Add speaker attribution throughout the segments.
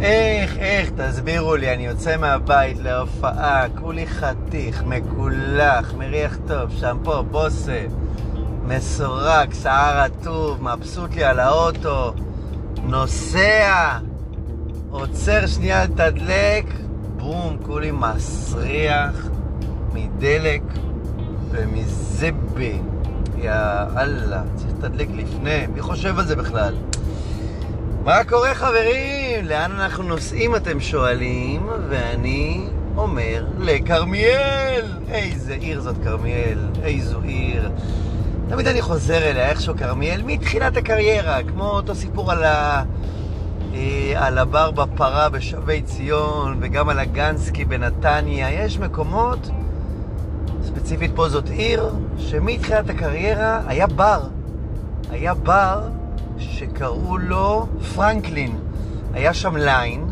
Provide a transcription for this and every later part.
Speaker 1: איך, איך, תסבירו לי, אני יוצא מהבית להופעה, כולי חתיך, מקולח, מריח טוב, שמפו, בושם, מסורק, שיער רטוב, מבסוט לי על האוטו, נוסע, עוצר שנייה לתדלק, בום, כולי מסריח מדלק ומזבי. יא אללה, לתדלק לפני, מי חושב על זה בכלל? מה קורה חברים? לאן אנחנו נוסעים אתם שואלים? ואני אומר לכרמיאל! איזה עיר זאת כרמיאל, איזו עיר. תמיד אני חוזר אליה, איכשהו כרמיאל, מתחילת הקריירה, כמו אותו סיפור על, ה... אה, על הבר בפרה בשבי ציון, וגם על הגנסקי בנתניה. יש מקומות, ספציפית פה זאת עיר, שמתחילת הקריירה היה בר. היה בר שקראו לו פרנקלין. היה שם ליין,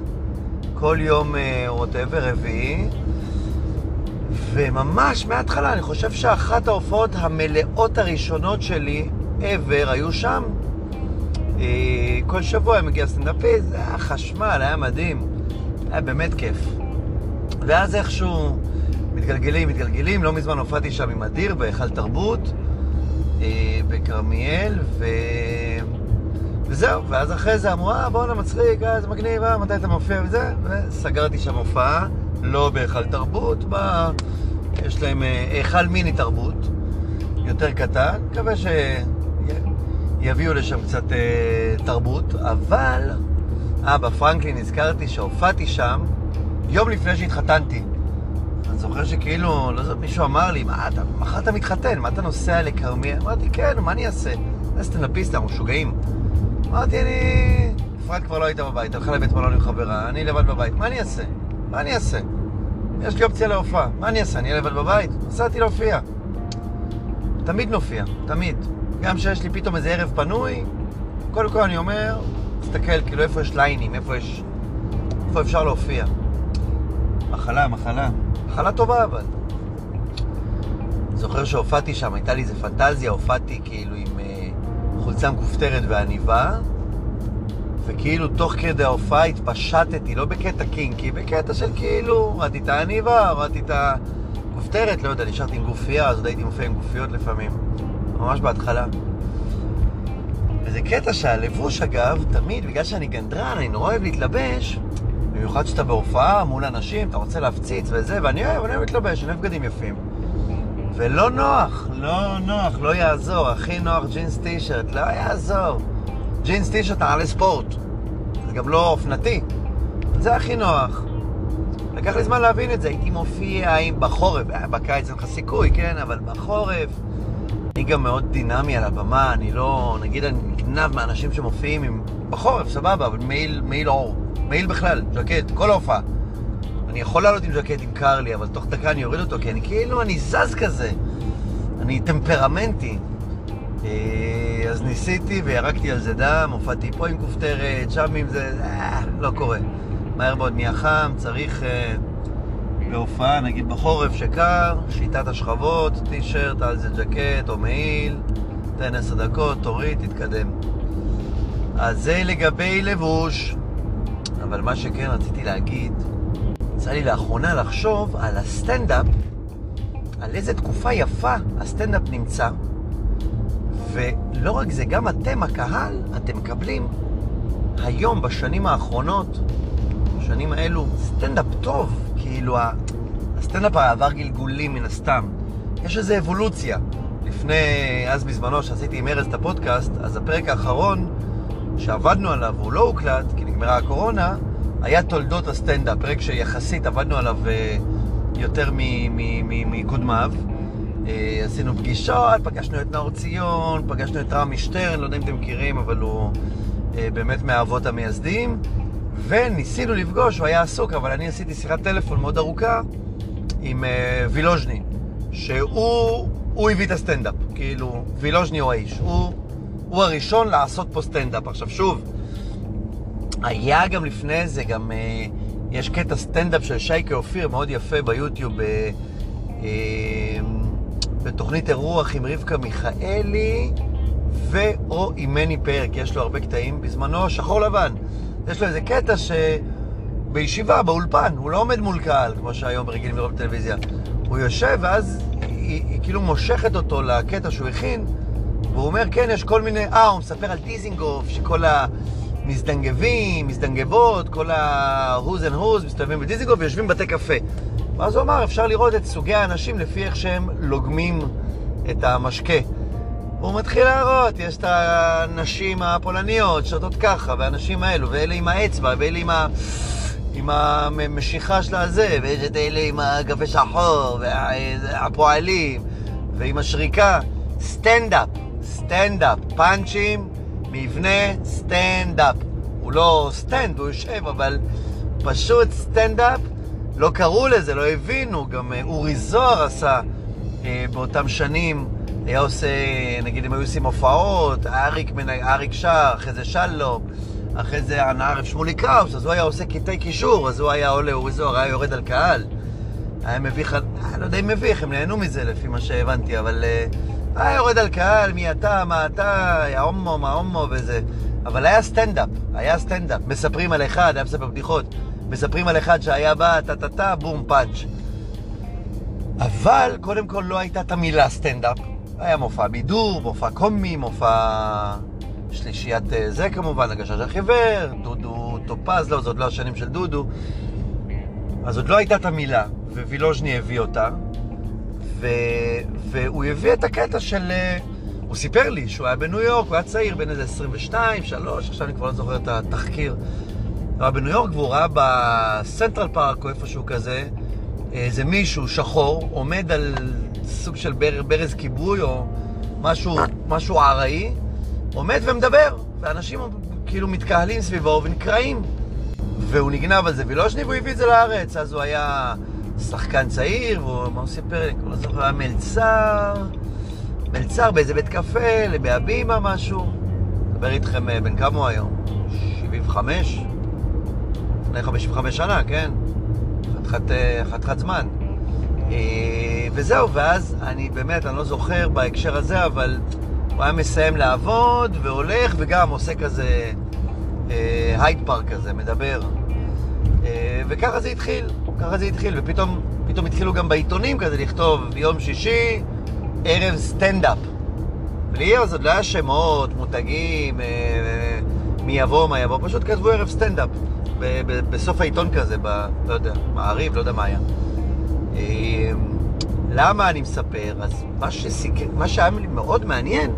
Speaker 1: כל יום whatever, uh, רביעי, וממש מההתחלה, אני חושב שאחת ההופעות המלאות הראשונות שלי ever היו שם. Uh, כל שבוע היה מגיע סטנדאפיסט, זה היה חשמל, היה מדהים. היה באמת כיף. ואז איכשהו מתגלגלים, מתגלגלים, לא מזמן הופעתי שם עם אדיר בהיכל תרבות בכרמיאל, ו... וזהו, ואז אחרי זה אמרו, אה, בואנה מצחיק, אה, זה מגניב, אה, מתי אתה מופיע וזה, וסגרתי שם הופעה, לא בהיכל תרבות, ב... יש להם היכל מיני תרבות, יותר קטן, מקווה שיביאו לשם קצת אה, תרבות, אבל, אה, בפרנקלין הזכרתי שהופעתי שם יום לפני שהתחתנתי. זוכר שכאילו, לא זאת, מישהו אמר לי, מה, אתה, מחר אתה מתחתן, מה אתה נוסע לכרמיאל? אמרתי, כן, מה אני אעשה? זה סטנדאפיסט, אנחנו משוגעים. אמרתי, אני... אפרת כבר לא הייתה בבית, הלכה לבית מלון עם חברה, אני לבד בבית, מה אני אעשה? מה אני אעשה? יש לי אופציה להופעה, מה אני אעשה? אני אהיה לבד בבית? נסעתי להופיע. תמיד נופיע, תמיד. גם כשיש לי פתאום איזה ערב פנוי, קודם כל אני אומר, תסתכל, כאילו איפה יש ליינים, איפה יש... איפה אפשר להופיע. מחלה, מחלה. מחלה טובה אבל. זוכר שהופעתי שם, הייתה לי איזה פנטזיה, הופעתי כאילו עם uh, חולצה מכופתרת ועניבה, וכאילו תוך כדי ההופעה התפשטתי, לא בקטע קינקי, בקטע של כאילו, הורדתי את העניבה, הורדתי את הכופתרת, לא יודע, נשארתי עם גופייה, אז עוד הייתי מופיע עם גופיות לפעמים, ממש בהתחלה. וזה קטע שהלבוש אגב, תמיד, בגלל שאני גנדרן, אני נורא אוהב להתלבש, במיוחד שאתה בהופעה מול אנשים, אתה רוצה להפציץ וזה, ואני אוהב, אני אוהב להתלבש, אני אוהב בגדים יפים. ולא נוח, לא נוח, לא יעזור. הכי נוח ג'ינס טישרט, לא יעזור. ג'ינס טישרט נעלי ספורט. זה גם לא אופנתי. זה הכי נוח. לקח לי זמן להבין את זה. הייתי מופיע עם בחורף, בקיץ אין לך סיכוי, כן? אבל בחורף. אני גם מאוד דינמי על הבמה, אני לא... נגיד אני נגנב מאנשים שמופיעים עם... בחורף, סבבה, אבל מעיל, מעיל אור. מעיל בכלל, ז'קט, כל ההופעה. אני יכול לעלות עם ז'קט אם קר לי, אבל תוך דקה אני אוריד אותו, כי אני כאילו, אני זז כזה. אני טמפרמנטי. אז ניסיתי וירקתי על זה דם, הופעתי פה עם כופתרת, שם עם זה, אה, לא קורה. מהר מאוד נהיה חם, צריך אה, בהופעה, נגיד בחורף שקר, שיטת השכבות, טישרט, על זה ג'קט או מעיל, תן עשר דקות, תוריד, תתקדם. אז זה לגבי לבוש. אבל מה שכן רציתי להגיד, יצא לי לאחרונה לחשוב על הסטנדאפ, על איזה תקופה יפה הסטנדאפ נמצא. ולא רק זה, גם אתם, הקהל, אתם מקבלים היום, בשנים האחרונות, בשנים האלו, סטנדאפ טוב. כאילו, הסטנדאפ עבר גלגולים מן הסתם. יש איזו אבולוציה. לפני, אז בזמנו, שעשיתי עם ארז את הפודקאסט, אז הפרק האחרון שעבדנו עליו, הוא לא הוקלט, כי נגמרה הקורונה, היה תולדות הסטנדאפ, פרק שיחסית עבדנו עליו יותר מקודמיו. עשינו פגישות, פגשנו את נאור ציון, פגשנו את רמי שטרן, לא יודע אם אתם מכירים, אבל הוא באמת מהאבות המייסדים. וניסינו לפגוש, הוא היה עסוק, אבל אני עשיתי שיחת טלפון מאוד ארוכה עם וילוז'ני, שהוא הביא את הסטנדאפ, כאילו, וילוז'ני הוא האיש, הוא, הוא הראשון לעשות פה סטנדאפ. עכשיו שוב, היה גם לפני זה, גם אה, יש קטע סטנדאפ של שייקה אופיר, מאוד יפה ביוטיוב, אה, אה, בתוכנית אירוח עם רבקה מיכאלי ואו עם מני כי יש לו הרבה קטעים, בזמנו שחור לבן. יש לו איזה קטע שבישיבה, באולפן, הוא לא עומד מול קהל, כמו שהיום רגילים לראות בטלוויזיה. הוא יושב, ואז היא, היא כאילו מושכת אותו לקטע שהוא הכין, והוא אומר, כן, יש כל מיני... אה, הוא מספר על דיזינגוף, שכל המזדנגבים, מזדנגבות, כל ה-who's and who's מסתובבים בדיזינגוף ויושבים בבתי קפה. ואז הוא אמר, אפשר לראות את סוגי האנשים לפי איך שהם לוגמים את המשקה. הוא מתחיל להראות, יש את הנשים הפולניות שותות ככה, והנשים האלו, ואלה עם האצבע, ואלה עם, ה... עם המשיכה של הזה, ויש את אלה עם הקפה שחור, והפועלים, ועם השריקה. סטנדאפ, סטנדאפ, פאנצ'ים, מבנה סטנדאפ. הוא לא סטנד, הוא יושב, אבל פשוט סטנדאפ. לא קראו לזה, לא הבינו, גם אה, אורי זוהר עשה אה, באותם שנים. היה עושה, נגיד, הם היו עושים הופעות, אריק, אריק שר, אחרי זה שלום, אחרי זה הנערף שמוליק קראוס, אז הוא היה עושה קטעי קישור, אז הוא היה עולה, אורי זוהר היה יורד על קהל. היה מביך, אני לא יודע אם מביך, הם נהנו מזה לפי מה שהבנתי, אבל uh, היה יורד על קהל, מי אתה, מה אתה, יא הומו, מה הומו וזה. אבל היה סטנדאפ, היה סטנדאפ. מספרים על אחד, היה מספר בדיחות. מספרים על אחד שהיה בא, טה-טה-טה, בום, פאנץ'. אבל קודם כל לא הייתה את המילה סטנדאפ. היה מופע בידור, מופע קומי, מופע שלישיית אה, זה כמובן, הגשש החיוור, דודו טופז, לא, זה עוד לא השנים של דודו. אז עוד לא הייתה את המילה, ווילוז'ני הביא אותה, ו... והוא הביא את הקטע של... אה, הוא סיפר לי שהוא היה בניו יורק, הוא היה צעיר, בן איזה 22, 3, עכשיו אני כבר לא זוכר את התחקיר. הוא היה בניו יורק והוא ראה בסנטרל פארק או איפשהו כזה, איזה מישהו שחור עומד על סוג של בר, ברז כיבוי או משהו, משהו ארעי, עומד ומדבר, ואנשים כאילו מתקהלים סביבו ונקרעים. והוא נגנב על זה וילושני והוא הביא את זה לארץ, אז הוא היה שחקן צעיר, והוא, מה הוא סיפר לי? אני לא זוכר, היה מלצר, מלצר באיזה בית קפה, לבהבימה משהו. מדבר איתכם, אה, בן כמה הוא היום? 75? לפני 55 שנה, כן? חתיכת אה, זמן. אה, וזהו, ואז אני באמת, אני לא זוכר בהקשר הזה, אבל הוא היה מסיים לעבוד והולך, וגם עושה כזה הייד פארק כזה, מדבר. וככה זה התחיל, ככה זה התחיל, ופתאום פתאום התחילו גם בעיתונים כזה לכתוב ביום שישי, ערב סטנדאפ. בלי אז עוד לא היה שמות, מותגים, מי יבוא, מה יבוא, פשוט כתבו ערב סטנדאפ. בסוף העיתון כזה, ב... לא יודע, מעריב, לא יודע מה היה. אמ, למה אני מספר? אז מה, שסיק... מה שהיה לי מאוד מעניין,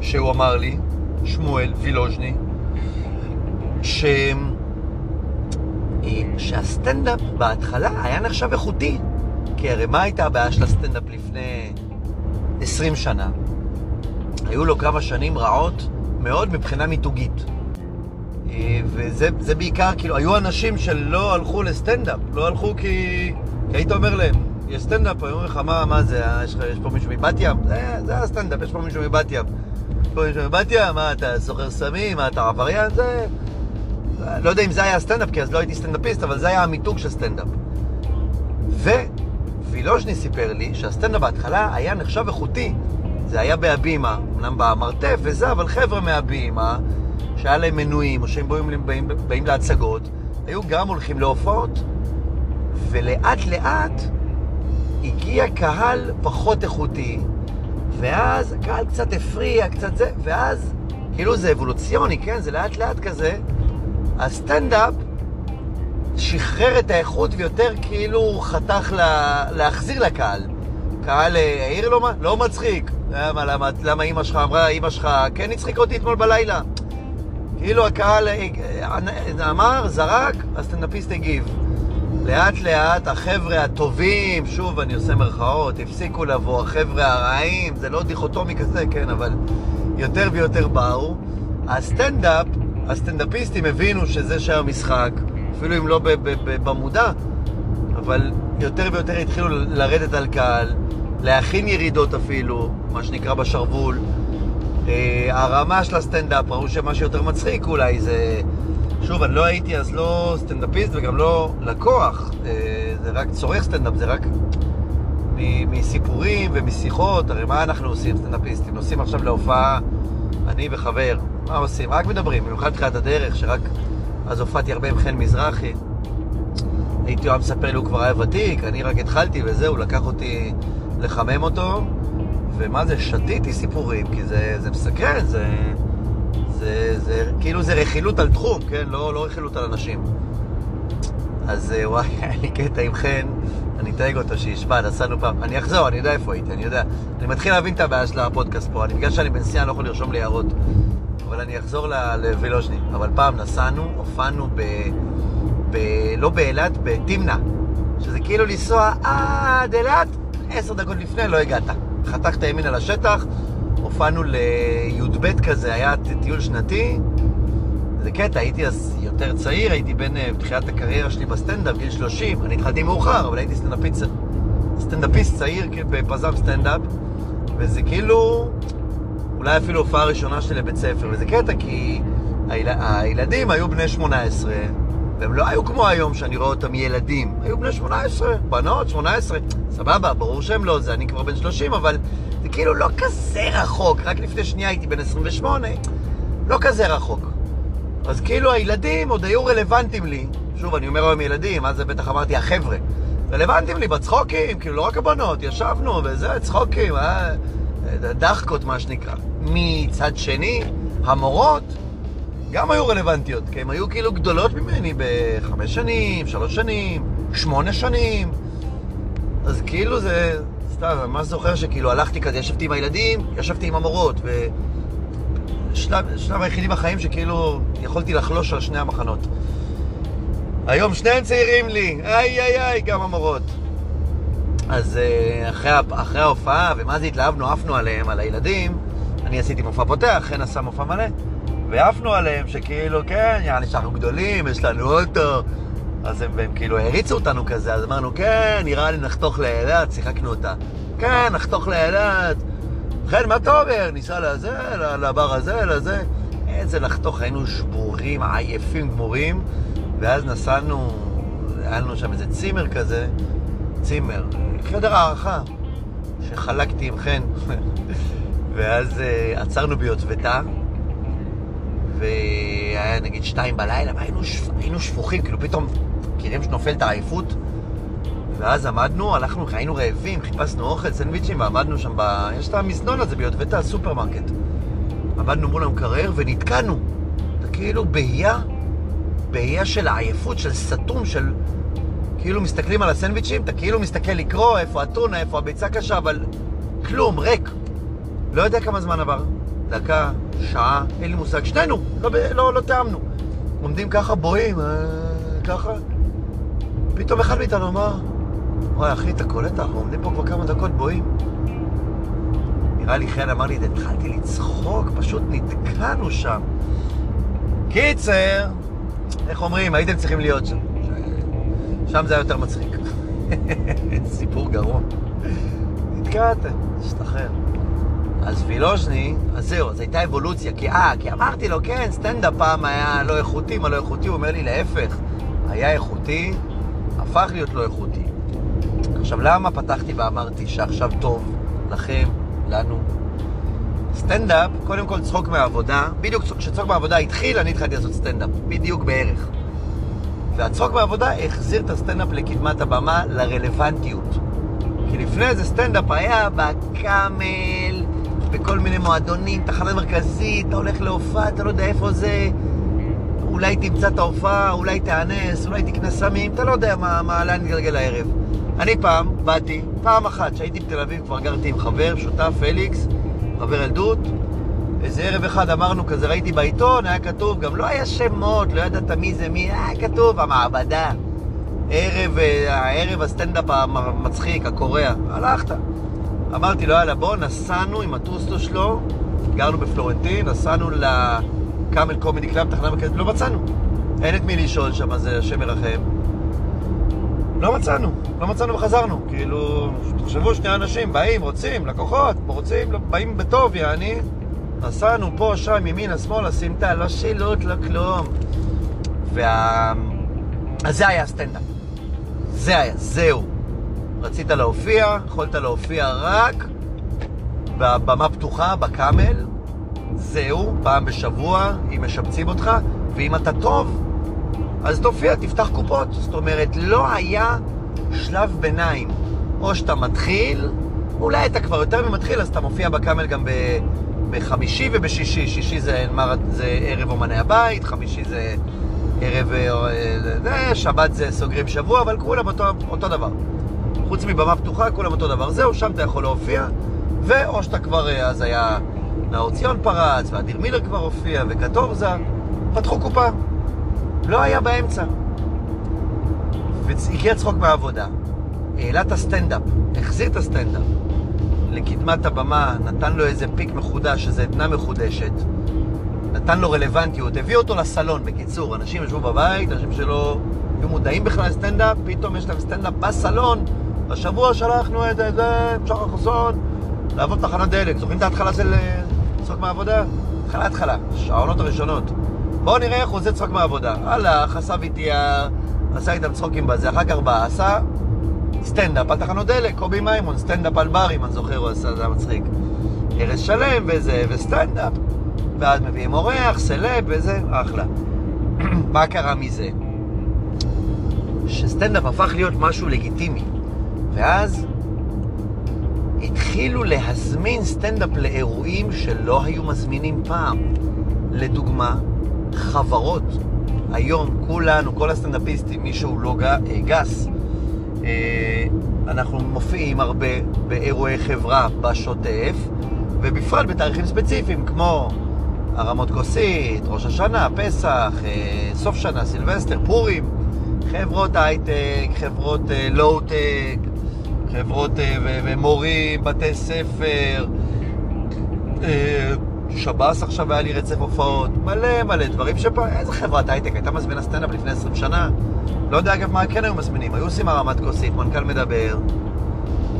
Speaker 1: שהוא אמר לי, שמואל וילוז'ני, ש... אה, שהסטנדאפ בהתחלה היה נחשב איכותי. כי הרי מה הייתה הבעיה של הסטנדאפ לפני 20 שנה? היו לו כמה שנים רעות מאוד מבחינה מיתוגית. אה, וזה בעיקר, כאילו, היו אנשים שלא הלכו לסטנדאפ, לא הלכו כי, כי היית אומר להם, יש סטנדאפ, היו אומרים לך, מה, מה זה, יש, יש פה מישהו מבת ים? זה, זה הסטנדאפ, יש פה מישהו מבת ים. פה מישהו מבת ים, מה, אתה סוחר סמים, מה, אתה עבריין? זה... לא יודע אם זה היה הסטנדאפ, כי אז לא הייתי סטנדאפיסט, אבל זה היה המיתוג של סטנדאפ. ווילוז'ני סיפר לי שהסטנדאפ בהתחלה היה נחשב איכותי. זה היה בהבימה, אמנם במרתף וזה, אבל חבר'ה מהבימה, שהיה להם מנויים, או שהם באים, באים, באים להצגות, היו גם הולכים להופעות, ולאט לאט הגיע קהל פחות איכותי, ואז הקהל קצת הפריע, קצת זה, ואז, כאילו זה אבולוציוני, כן? זה לאט לאט כזה. הסטנדאפ שחרר את האיכות ויותר כאילו חתך לה, להחזיר לקהל. קהל אה, העיר מה? לא מצחיק. למה, למה, למה אימא שלך אמרה, אימא שלך כן הצחיק אותי אתמול בלילה? כאילו הקהל אה, אה, אמר, זרק, הסטנדאפיסט הגיב. לאט לאט החבר'ה הטובים, שוב אני עושה מרכאות, הפסיקו לבוא, החבר'ה הרעים, זה לא דיכוטומי כזה, כן, אבל יותר ויותר באו. הסטנדאפ, הסטנדאפיסטים הבינו שזה שהיה משחק, אפילו אם לא במודע, אבל יותר ויותר התחילו לרדת על קהל, להכין ירידות אפילו, מה שנקרא בשרוול. אה, הרמה של הסטנדאפ, ראו שמה שיותר מצחיק אולי זה... שוב, אני לא הייתי אז לא סטנדאפיסט וגם לא לקוח, אה, זה רק צורך סטנדאפ, זה רק מסיפורים ומשיחות, הרי מה אנחנו עושים סטנדאפיסטים? נוסעים עכשיו להופעה אני וחבר, מה עושים? רק מדברים, במיוחד תחילת הדרך, שרק אז הופעתי הרבה עם חן מזרחי. הייתי אוהב מספר לי, הוא כבר היה ותיק, אני רק התחלתי וזהו, לקח אותי לחמם אותו, ומה זה, שתיתי סיפורים, כי זה, זה מסקרן, זה, זה, זה, כאילו זה רכילות על תחום, כן? לא, לא רכילות על אנשים. אז אה, וואי, היה לי קטע עם חן, אני אתייג אותו שישמע, נסענו פעם, אני אחזור, אני יודע איפה הייתי, אני יודע. אני מתחיל להבין את הבעיה של הפודקאסט פה, אני, בגלל שאני בנסיעה, אני לא יכול לרשום לי הערות. אבל אני אחזור לווילוז'ני. אבל פעם נסענו, הופענו ב... ב... לא באילת, בתמנע. שזה כאילו לנסוע עד אילת, עשר דקות לפני לא הגעת. חתכת ימין על השטח, הופענו לי"ב כזה, היה טיול שנתי. זה קטע, הייתי אז יותר צעיר, הייתי בין אה, בתחילת הקריירה שלי בסטנדאפ, גיל 30. אני התחלתי מאוחר, אבל הייתי סטנדאפיסט, סטנדאפיסט צעיר בפזם סטנדאפ, וזה כאילו... אולי אפילו הופעה ראשונה שלי לבית ספר, וזה קטע כי היל... הילדים היו בני 18, והם לא היו כמו היום שאני רואה אותם ילדים, היו בני 18, בנות 18, סבבה, ברור שהם לא זה, אני כבר בן 30, אבל זה כאילו לא כזה רחוק, רק לפני שנייה הייתי בן 28, לא כזה רחוק. אז כאילו הילדים עוד היו רלוונטיים לי, שוב, אני אומר היום ילדים, אז בטח אמרתי החבר'ה, רלוונטיים לי בצחוקים, כאילו לא רק הבנות, ישבנו וזה, צחוקים, אה, דחקות מה שנקרא. מצד שני, המורות גם היו רלוונטיות, כי הן היו כאילו גדולות ממני בחמש שנים, שלוש שנים, שמונה שנים. אז כאילו זה, סתם, אני ממש זוכר שכאילו הלכתי כזה, ישבתי עם הילדים, ישבתי עם המורות, ושלב שלב היחידי בחיים שכאילו יכולתי לחלוש על שני המחנות. היום שניהם צעירים לי, איי איי איי, גם המורות. אז אה, אחרי, אחרי ההופעה, ומה זה התלהבנו, עפנו עליהם, על הילדים, אני עשיתי מופע פותח, חן עשה מופע מלא, ועפנו עליהם שכאילו, כן, יעני שאנחנו גדולים, יש לנו אוטו. אז הם, הם כאילו הריצו אותנו כזה, אז אמרנו, כן, נראה לי נחתוך לאילת, שיחקנו אותה. כן, נחתוך לאילת. חן, מה אתה אומר? ניסע לזה, לבר הזה, לזה. איזה לחתוך, היינו שבורים, עייפים, גמורים, ואז נסענו, היה לנו שם איזה צימר כזה, צימר, חדר הערכה, שחלקתי עם חן. ואז uh, עצרנו ביוטבתה, והיה נגיד שתיים בלילה, והיינו שפ... שפוכים, כאילו פתאום, מכירים שנופלת העייפות? ואז עמדנו, הלכנו, היינו רעבים, חיפשנו אוכל, סנדוויצ'ים, ועמדנו שם ב... יש את המזנון הזה ביוטבתה, הסופרמרקט. עמדנו מול המקרר ונתקענו. כאילו בהייה, בהייה של עייפות, של סתום, של... כאילו מסתכלים על הסנדוויצ'ים, אתה כאילו מסתכל לקרוא איפה הטונה, איפה הביצה קשה, אבל כלום, ריק. לא יודע כמה זמן עבר, דקה, שעה, אין לי מושג. שנינו, לא, לא, לא תיאמנו. עומדים ככה, בואים, אה, ככה. פתאום אחד מאיתנו אמר, וואי אחי, אתה קולט, אנחנו עומדים פה כבר כמה דקות בואים. נראה לי חן אמר לי, התחלתי לצחוק, פשוט נתקענו שם. קיצר, איך אומרים, הייתם צריכים להיות שם. שם זה היה יותר מצחיק. סיפור גרוע. נתקעתם, תשתחרר. אז וילוז'ני, אז זהו, אז הייתה אבולוציה, כי אה, כי אמרתי לו, כן, סטנדאפ פעם היה לא איכותי, מה לא איכותי? הוא אומר לי, להפך, היה איכותי, הפך להיות לא איכותי. עכשיו, למה פתחתי ואמרתי שעכשיו טוב לכם, לנו? סטנדאפ, קודם כל צחוק מהעבודה, בדיוק כשצחוק מהעבודה התחיל, אני התחלתי לעשות סטנדאפ, בדיוק בערך. והצחוק מהעבודה החזיר את הסטנדאפ לקדמת הבמה, לרלוונטיות. כי לפני זה סטנדאפ היה בקאמל, בכל מיני מועדונים, תחנה מרכזית, אתה הולך להופעה, אתה לא יודע איפה זה, אולי תמצא את ההופעה, אולי תאנס, אולי תקנה סמים, אתה לא יודע מה, מה לאן נתגלגל הערב. אני פעם באתי, פעם אחת, כשהייתי בתל אביב, כבר גרתי עם חבר, שותף, פליקס, חבר ילדות, איזה ערב אחד אמרנו כזה, ראיתי בעיתון, היה כתוב, גם לא היה שמות, לא ידעת מי זה מי, היה כתוב, המעבדה. ערב, אה, הערב הסטנדאפ המצחיק, הקורע. הלכת. אמרתי לו, יאללה, בוא, נסענו עם הטוסטו שלו, גרנו בפלורנטין, נסענו לקאמל Comedy Club, תחנה מרכזית, לא מצאנו. אין את מי לשאול שם, אז השם ירחם. לא מצאנו, לא מצאנו וחזרנו. כאילו, תחשבו, שני אנשים באים, רוצים, לקוחות, רוצים, באים בטוב, יעני. נסענו פה, שם, ימינה, שמאלה, סמטה, לא שילוט, לא כלום. וה... אז זה היה הסטנדאפ. זה היה, זהו. רצית להופיע, יכולת להופיע רק בבמה פתוחה, בקאמל, זהו, פעם בשבוע, אם משבצים אותך, ואם אתה טוב, אז תופיע, תפתח קופות. זאת אומרת, לא היה שלב ביניים. או שאתה מתחיל, אולי אתה כבר יותר ממתחיל, אז אתה מופיע בקאמל גם ב... בחמישי ובשישי. שישי זה, מר... זה ערב אומני הבית, חמישי זה ערב... אה, שבת זה סוגרים שבוע, אבל כולם אותו, אותו דבר. חוץ מבמה פתוחה, כולם אותו דבר. זהו, שם אתה יכול להופיע, ואו שאתה כבר, אה, אז היה נאור ציון פרץ, ואדיר מילר כבר הופיע, וקטורזה, פתחו קופה. לא היה באמצע. והגיע צחוק מהעבודה. העלה את הסטנדאפ, החזיר את הסטנדאפ לקדמת הבמה, נתן לו איזה פיק מחודש, איזה עדנה מחודשת, נתן לו רלוונטיות, הביא אותו לסלון, בקיצור, אנשים ישבו בבית, אנשים שלא היו מודעים בכלל לסטנדאפ, פתאום יש להם סטנדאפ בסלון, השבוע שלחנו את זה, שחר חסון, לעבוד תחנת דלק, זוכרים את ההתחלה של אה, צחוק מהעבודה? התחלה התחלה, העונות הראשונות. בואו נראה איך הוא עושה צחוק מהעבודה. הלך, עשה VTR, עשה איתם צחוקים בזה, אחר כך בא, עשה סטנדאפ על תחנות דלק, קובי מימון, סטנדאפ על ברים, אני זוכר, הוא עשה, זה היה מצחיק. ארז שלם וזה, וסטנדאפ. ואז מביאים אורח, סלב וזה, אחלה. מה קרה מזה? שסטנדאפ הפך להיות משהו לגיטימי. ואז התחילו להזמין סטנדאפ לאירועים שלא היו מזמינים פעם. לדוגמה, חברות. היום כולנו, כל הסטנדאפיסטים, מי שהוא לא גס, אה, אנחנו מופיעים הרבה באירועי חברה בשוטף, ובפרט בתאריכים ספציפיים כמו הרמות כוסית, ראש השנה, פסח, אה, סוף שנה, סילבסטר, פורים, חברות הייטק, חברות אה, לואו-טק, חברות ומורים, בתי ספר, שב"ס עכשיו היה לי רצף הופעות, מלא מלא דברים שפה, איזה חברת הייטק הייתה מזמינה סטנדאפ לפני 20 שנה? לא יודע אגב מה כן היו מזמינים, היו עושים הרמת כוסית, מנכ"ל מדבר,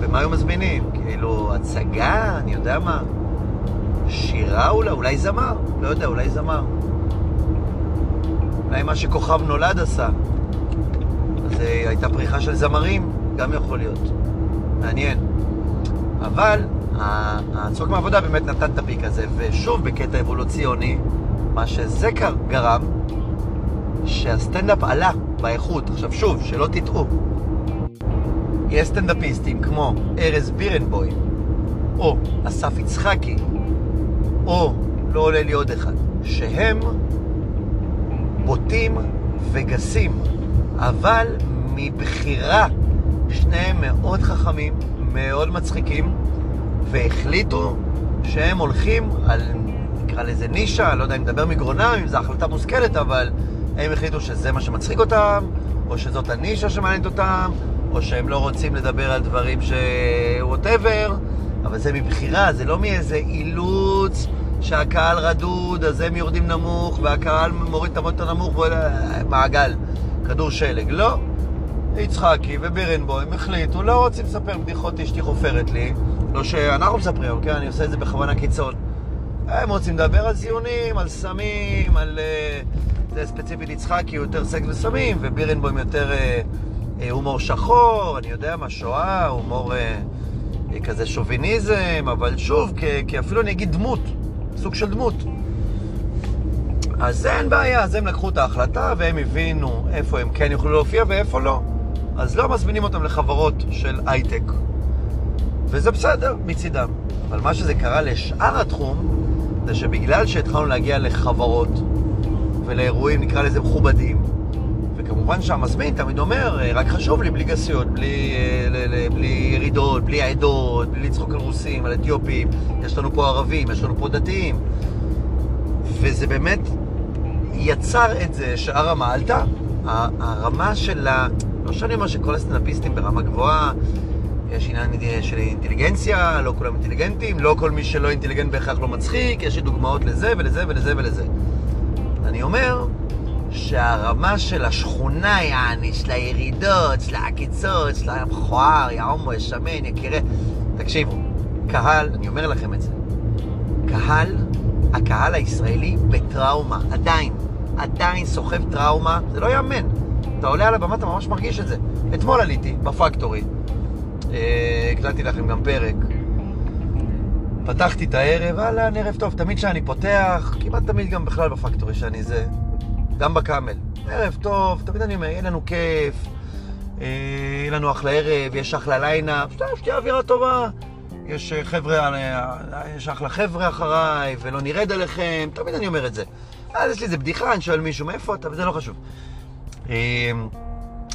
Speaker 1: ומה היו מזמינים? כאילו, הצגה, אני יודע מה, שירה אולי, אולי זמר, לא יודע, אולי זמר. אולי מה שכוכב נולד עשה. אז אה, הייתה פריחה של זמרים, גם יכול להיות. מעניין. אבל הצחוק מעבודה באמת נתן את הפיק הזה, ושוב בקטע אבולוציוני, מה שזה גרם, שהסטנדאפ עלה באיכות. עכשיו שוב, שלא תטעו. יש סטנדאפיסטים כמו ארז בירנבוים, או אסף יצחקי, או לא עולה לי עוד אחד, שהם בוטים וגסים, אבל מבחירה שניהם מאוד חכמים, מאוד מצחיקים, והחליטו שהם הולכים על, נקרא לזה נישה, לא יודע אם נדבר מגרונם, אם זו החלטה מושכלת, אבל הם החליטו שזה מה שמצחיק אותם, או שזאת הנישה שמעניינת אותם, או שהם לא רוצים לדבר על דברים ש... ווטאבר, אבל זה מבחירה, זה לא מאיזה אילוץ שהקהל רדוד, אז הם יורדים נמוך, והקהל מוריד את המוטו נמוך, מעגל, כדור שלג. לא. יצחקי ובירנבוים החליטו, לא רוצים לספר בדיחות אשתי חופרת לי, לא שאנחנו מספרים, כן? אני עושה את זה בכוונה קיצון. הם רוצים לדבר על זיונים, על סמים, על... Uh, זה ספציפית יצחקי, הוא יותר סקס וסמים, ובירנבוים יותר uh, הומור שחור, אני יודע מה, שואה, הומור uh, כזה שוביניזם, אבל שוב, כי אפילו אני אגיד דמות, סוג של דמות. אז אין בעיה, אז הם לקחו את ההחלטה והם הבינו איפה הם כן יוכלו להופיע ואיפה לא. אז לא מזמינים אותם לחברות של הייטק. וזה בסדר מצידם. אבל מה שזה קרה לשאר התחום, זה שבגלל שהתחלנו להגיע לחברות ולאירועים, נקרא לזה מכובדים, וכמובן שהמזמין תמיד אומר, אה, רק חשוב לי בלי גסיות, בלי, אה, בלי ירידות, בלי עדות, בלי לצחוק על רוסים, על אתיופים, יש לנו פה ערבים, יש לנו פה דתיים. וזה באמת יצר את זה שהרמה עלתה. הרמה של ה... לא שאני אומר שכל הסטנדאפיסטים ברמה גבוהה, יש עניין של אינטליגנציה, לא כולם אינטליגנטים, לא כל מי שלא אינטליגנט בהכרח לא מצחיק, יש לי דוגמאות לזה ולזה ולזה ולזה. אני אומר שהרמה של השכונה, יעני, של הירידות, של העקיצות, של המכוער, יא הומו, יא שמן, יקירה, תקשיבו, קהל, אני אומר לכם את זה, קהל, הקהל הישראלי בטראומה, עדיין, עדיין סוחב טראומה, זה לא יאמן. אתה עולה על הבמה, אתה ממש מרגיש את זה. אתמול עליתי בפקטורי, אה, הקלטתי לכם גם פרק. פתחתי את הערב, אהלן, ערב טוב. תמיד כשאני פותח, כמעט תמיד גם בכלל בפקטורי שאני זה, גם בקאמל. ערב טוב, תמיד אני אומר, יהיה לנו כיף, אה, יהיה לנו אחלה ערב, יש אחלה ליינה, שתהיה אווירה טובה. יש אה, חבר'ה, יש אחלה חבר'ה אחריי, ולא נרד עליכם, תמיד אני אומר את זה. אז יש לי איזה בדיחה, אני שואל מישהו מאיפה אתה, וזה לא חשוב.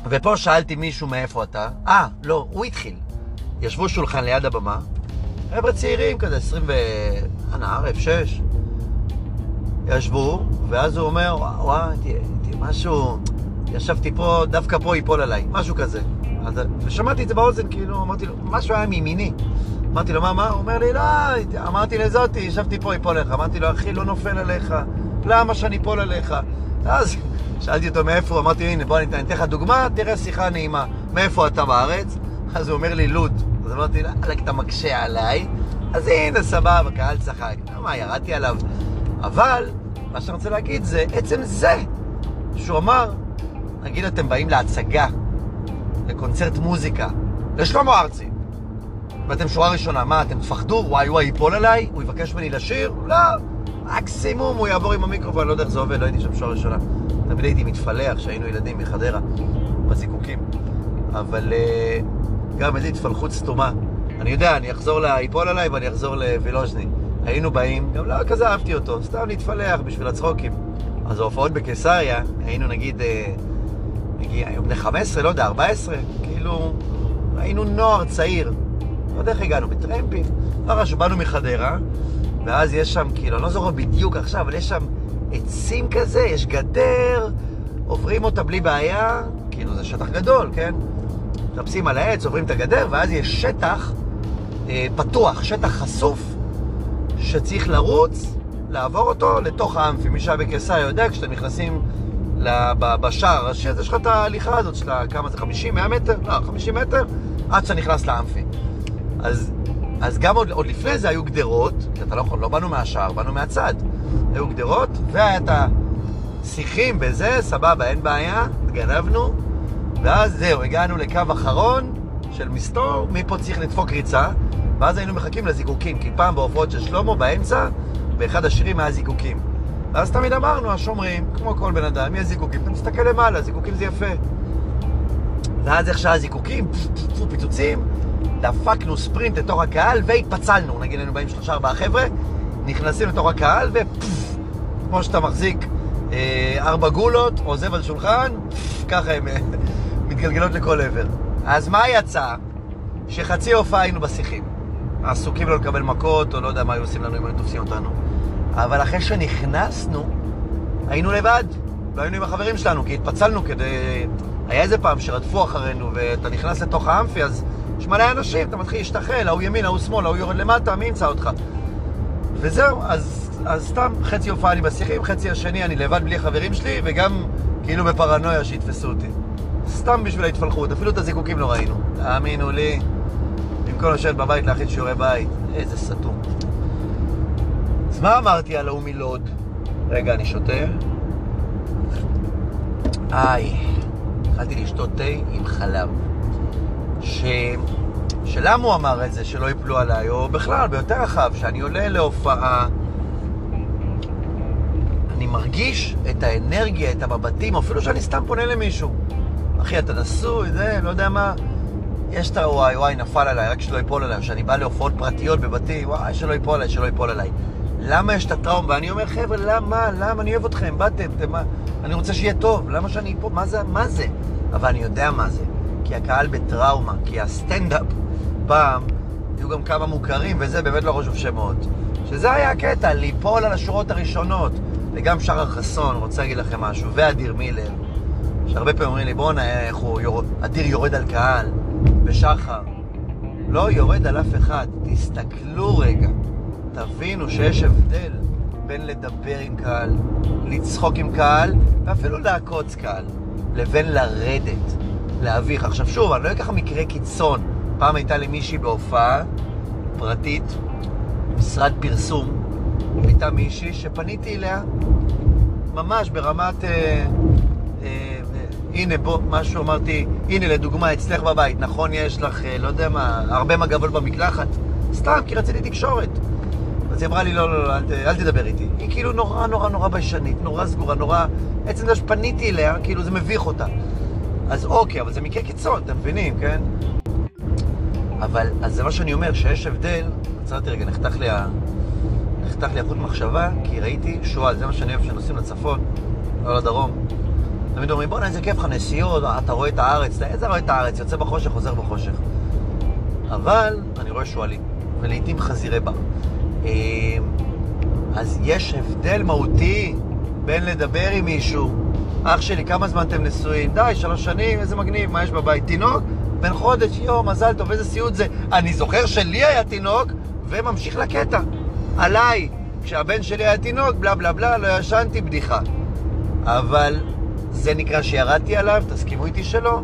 Speaker 1: ופה שאלתי מישהו מאיפה אתה, אה, לא, הוא התחיל. ישבו שולחן ליד הבמה, חבר'ה צעירים כזה, 20 ו... אנא ערב, 6. ישבו, ואז הוא אומר, וואי, משהו, ישבתי פה, דווקא פה ייפול עליי, משהו כזה. אז, ושמעתי את זה באוזן, כאילו, אמרתי לו, משהו היה מימיני. אמרתי לו, מה, מה? הוא אומר לי, לא, אמרתי לזאתי, ישבתי פה, ייפול עליך. אמרתי לו, אחי, לא נופל עליך, למה שאני אפול עליך? אז שאלתי אותו מאיפה, אמרתי, הנה, בוא אני אתן לך דוגמה, תראה שיחה נעימה. מאיפה אתה בארץ? אז הוא אומר לי, לוד. אז אמרתי, לא, אתה מקשה עליי, אז הנה, סבבה, קהל צחק. מה, ירדתי עליו. אבל, מה שאני רוצה להגיד זה, עצם זה שהוא אמר, נגיד אתם באים להצגה, לקונצרט מוזיקה, לשלמה ארצי, ואתם שורה ראשונה, מה, אתם תפחדו? וואי וואי, ייפול עליי? הוא יבקש ממני לשיר? לא. מקסימום הוא יעבור עם המיקרופון, לא יודע איך זה עובד, לא הייתי שם שורה ראשונה. תמיד הייתי מתפלח כשהיינו ילדים מחדרה, בזיקוקים. אבל uh, גם איזו התפלחות סתומה. אני יודע, אני אחזור ליפול עליי ואני אחזור לווילוז'ני. היינו באים, גם לא כזה אהבתי אותו, סתם להתפלח בשביל הצחוקים. אז ההופעות בקיסריה, היינו נגיד, אה, נגיד, היום בני 15, לא יודע, 14, כאילו, היינו נוער צעיר. לא יודע איך הגענו, בטרמפים. לא חשוב, באנו מחדרה, ואז יש שם, כאילו, אני לא זוכר בדיוק עכשיו, אבל יש שם עצים כזה, יש גדר, עוברים אותה בלי בעיה, כאילו זה שטח גדול, כן? מטפסים על העץ, עוברים את הגדר, ואז יש שטח אה, פתוח, שטח חשוף, שצריך לרוץ, לעבור אותו לתוך האמפי. מי שהיה בקיסריה יודע, כשאתם נכנסים בשער הראשי, יש לך את ההליכה הזאת של כמה זה, 50, 100 מטר? לא, 50 מטר, עד שאתה נכנס לאמפי. אז, אז גם עוד, עוד לפני זה היו גדרות, כי אתה לא יכול, לא באנו מהשער, באנו מהצד. היו גדרות, והיה את השיחים בזה, סבבה, אין בעיה, גנבנו, ואז זהו, הגענו לקו אחרון של מסתור, מפה צריך לדפוק ריצה, ואז היינו מחכים לזיקוקים, כי פעם בהופעות של שלמה, באמצע, באחד השירים היה זיקוקים. ואז תמיד אמרנו, השומרים, כמו כל בן אדם, יש זיקוקים, אתה מסתכל למעלה, זיקוקים זה יפה. ואז איך שהיה זיקוקים, פיצוצים, דפקנו ספרינט לתוך הקהל והתפצלנו. נגיד היינו באים שלושה ארבעה חבר'ה, נכנסים לתוך הקהל וכמו שאתה מחזיק אה, ארבע גולות, עוזב על שולחן, ככה הן אה, מתגלגלות לכל עבר. אז מה יצא? שחצי הופעה היינו בשיחים. עסוקים לא לקבל מכות, או לא יודע מה היו עושים לנו אם היו תופסים אותנו. אבל אחרי שנכנסנו, היינו לבד, לא היינו עם החברים שלנו, כי התפצלנו כדי... היה איזה פעם שרדפו אחרינו, ואתה נכנס לתוך האמפי, אז יש מלא אנשים, אתה מתחיל להשתחל, ההוא ימין, ההוא שמאל, ההוא יורד למטה, מי ימצא אותך? וזהו, אז, אז סתם חצי הופעה אני בשיחים, חצי השני אני לבד בלי החברים שלי, וגם כאילו בפרנויה שיתפסו אותי. סתם בשביל ההתפלחות, אפילו את הזיקוקים לא ראינו. תאמינו לי, במקום לשבת בבית להכין שיעורי בית, איזה סתום. אז מה אמרתי על ההוא מלוד? רגע, אני שותה. איי, התחלתי לשתות תה עם חלב. ש... שלמה הוא אמר את זה, שלא יפלו עליי, או בכלל, ביותר רחב, שאני עולה להופעה, אני מרגיש את האנרגיה, את המבטים, אפילו שאני סתם פונה למישהו. אחי, אתה נשוי, זה, לא יודע מה. יש את הוואי, וואי, נפל עליי, רק שלא ייפול עליי. כשאני בא להופעות פרטיות בבתים, וואי, שלא ייפול עליי, שלא ייפול עליי. למה יש את הטראומה? ואני אומר, חבר'ה, למה? למה? אני אוהב אתכם, באתם, אתם, מה? אני רוצה שיהיה טוב, למה שאני פה? מה זה? מה זה? אבל אני יודע מה זה. כי הקהל בטראומה, כי הסטנדאפ פעם, היו גם כמה מוכרים, וזה באמת לא חשוב שמות. שזה היה הקטע, ליפול על השורות הראשונות. וגם שחר חסון, רוצה להגיד לכם משהו, ואדיר מילר, שהרבה פעמים אומרים לי, בואנה, איך הוא, יורד, אדיר יורד על קהל, ושחר. לא יורד על אף אחד. תסתכלו רגע, תבינו שיש הבדל בין לדבר עם קהל, לצחוק עם קהל, ואפילו לעקוץ קהל, לבין לרדת. להביך. עכשיו שוב, אני לא אקח מקרה קיצון. פעם הייתה לי מישהי בהופעה פרטית, משרד פרסום, הייתה מישהי שפניתי אליה ממש ברמת... אה, אה, אה, הנה, בוא, משהו אמרתי, הנה לדוגמה, אצלך בבית, נכון יש לך, אה, לא יודע מה, הרבה מגבות במקלחת? סתם, כי רציתי תקשורת. אז היא אמרה לי, לא, לא, לא, אל, אל תדבר איתי. היא כאילו נורא נורא נורא ביישנית, נורא סגורה, נורא... עצם זה שפניתי אליה, כאילו זה מביך אותה. אז אוקיי, אבל זה מקרה קיצון, אתם מבינים, כן? אבל, אז זה מה שאני אומר, שיש הבדל, עצרתי רגע, נחתך לי. נחתך לי החוט מחשבה, כי ראיתי שועל, זה מה שאני אוהב שנוסעים לצפון, לא לדרום. תמיד אומרים, בוא'נה, איזה כיף לך, נסיעות, אתה רואה את הארץ, איזה רואה את הארץ, יוצא בחושך, חוזר בחושך. אבל אני רואה שועלים, ולעיתים חזירי בר. אה, אז יש הבדל מהותי בין לדבר עם מישהו, אח שלי, כמה זמן אתם נשואים? די, שלוש שנים, איזה מגניב, מה יש בבית? תינוק? בן חודש, יואו, מזל טוב, איזה סיוט זה. אני זוכר שלי היה תינוק, וממשיך לקטע. עליי, כשהבן שלי היה תינוק, בלה בלה בלה, לא ישנתי, בדיחה. אבל זה נקרא שירדתי עליו, תסכימו איתי שלא,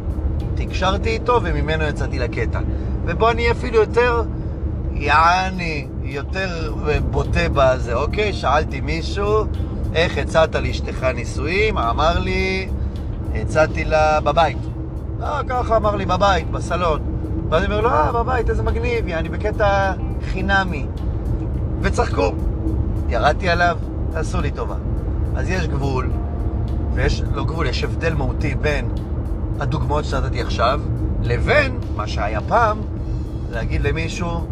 Speaker 1: תקשרתי איתו וממנו יצאתי לקטע. ובוא אני אפילו יותר, יעני, יותר בוטה בזה, אוקיי? שאלתי מישהו, איך הצעת לאשתך נישואים? אמר לי, הצעתי לה בבית. אה, ככה אמר לי, בבית, בסלון. ואז אני אומר לו, אה, בבית, איזה מגניב, יעני, בקטע חינמי. וצחקו. ירדתי עליו, תעשו לי טובה. אז יש גבול, ויש, לא גבול, יש הבדל מהותי בין הדוגמאות שנתתי עכשיו, לבין מה שהיה פעם, להגיד למישהו,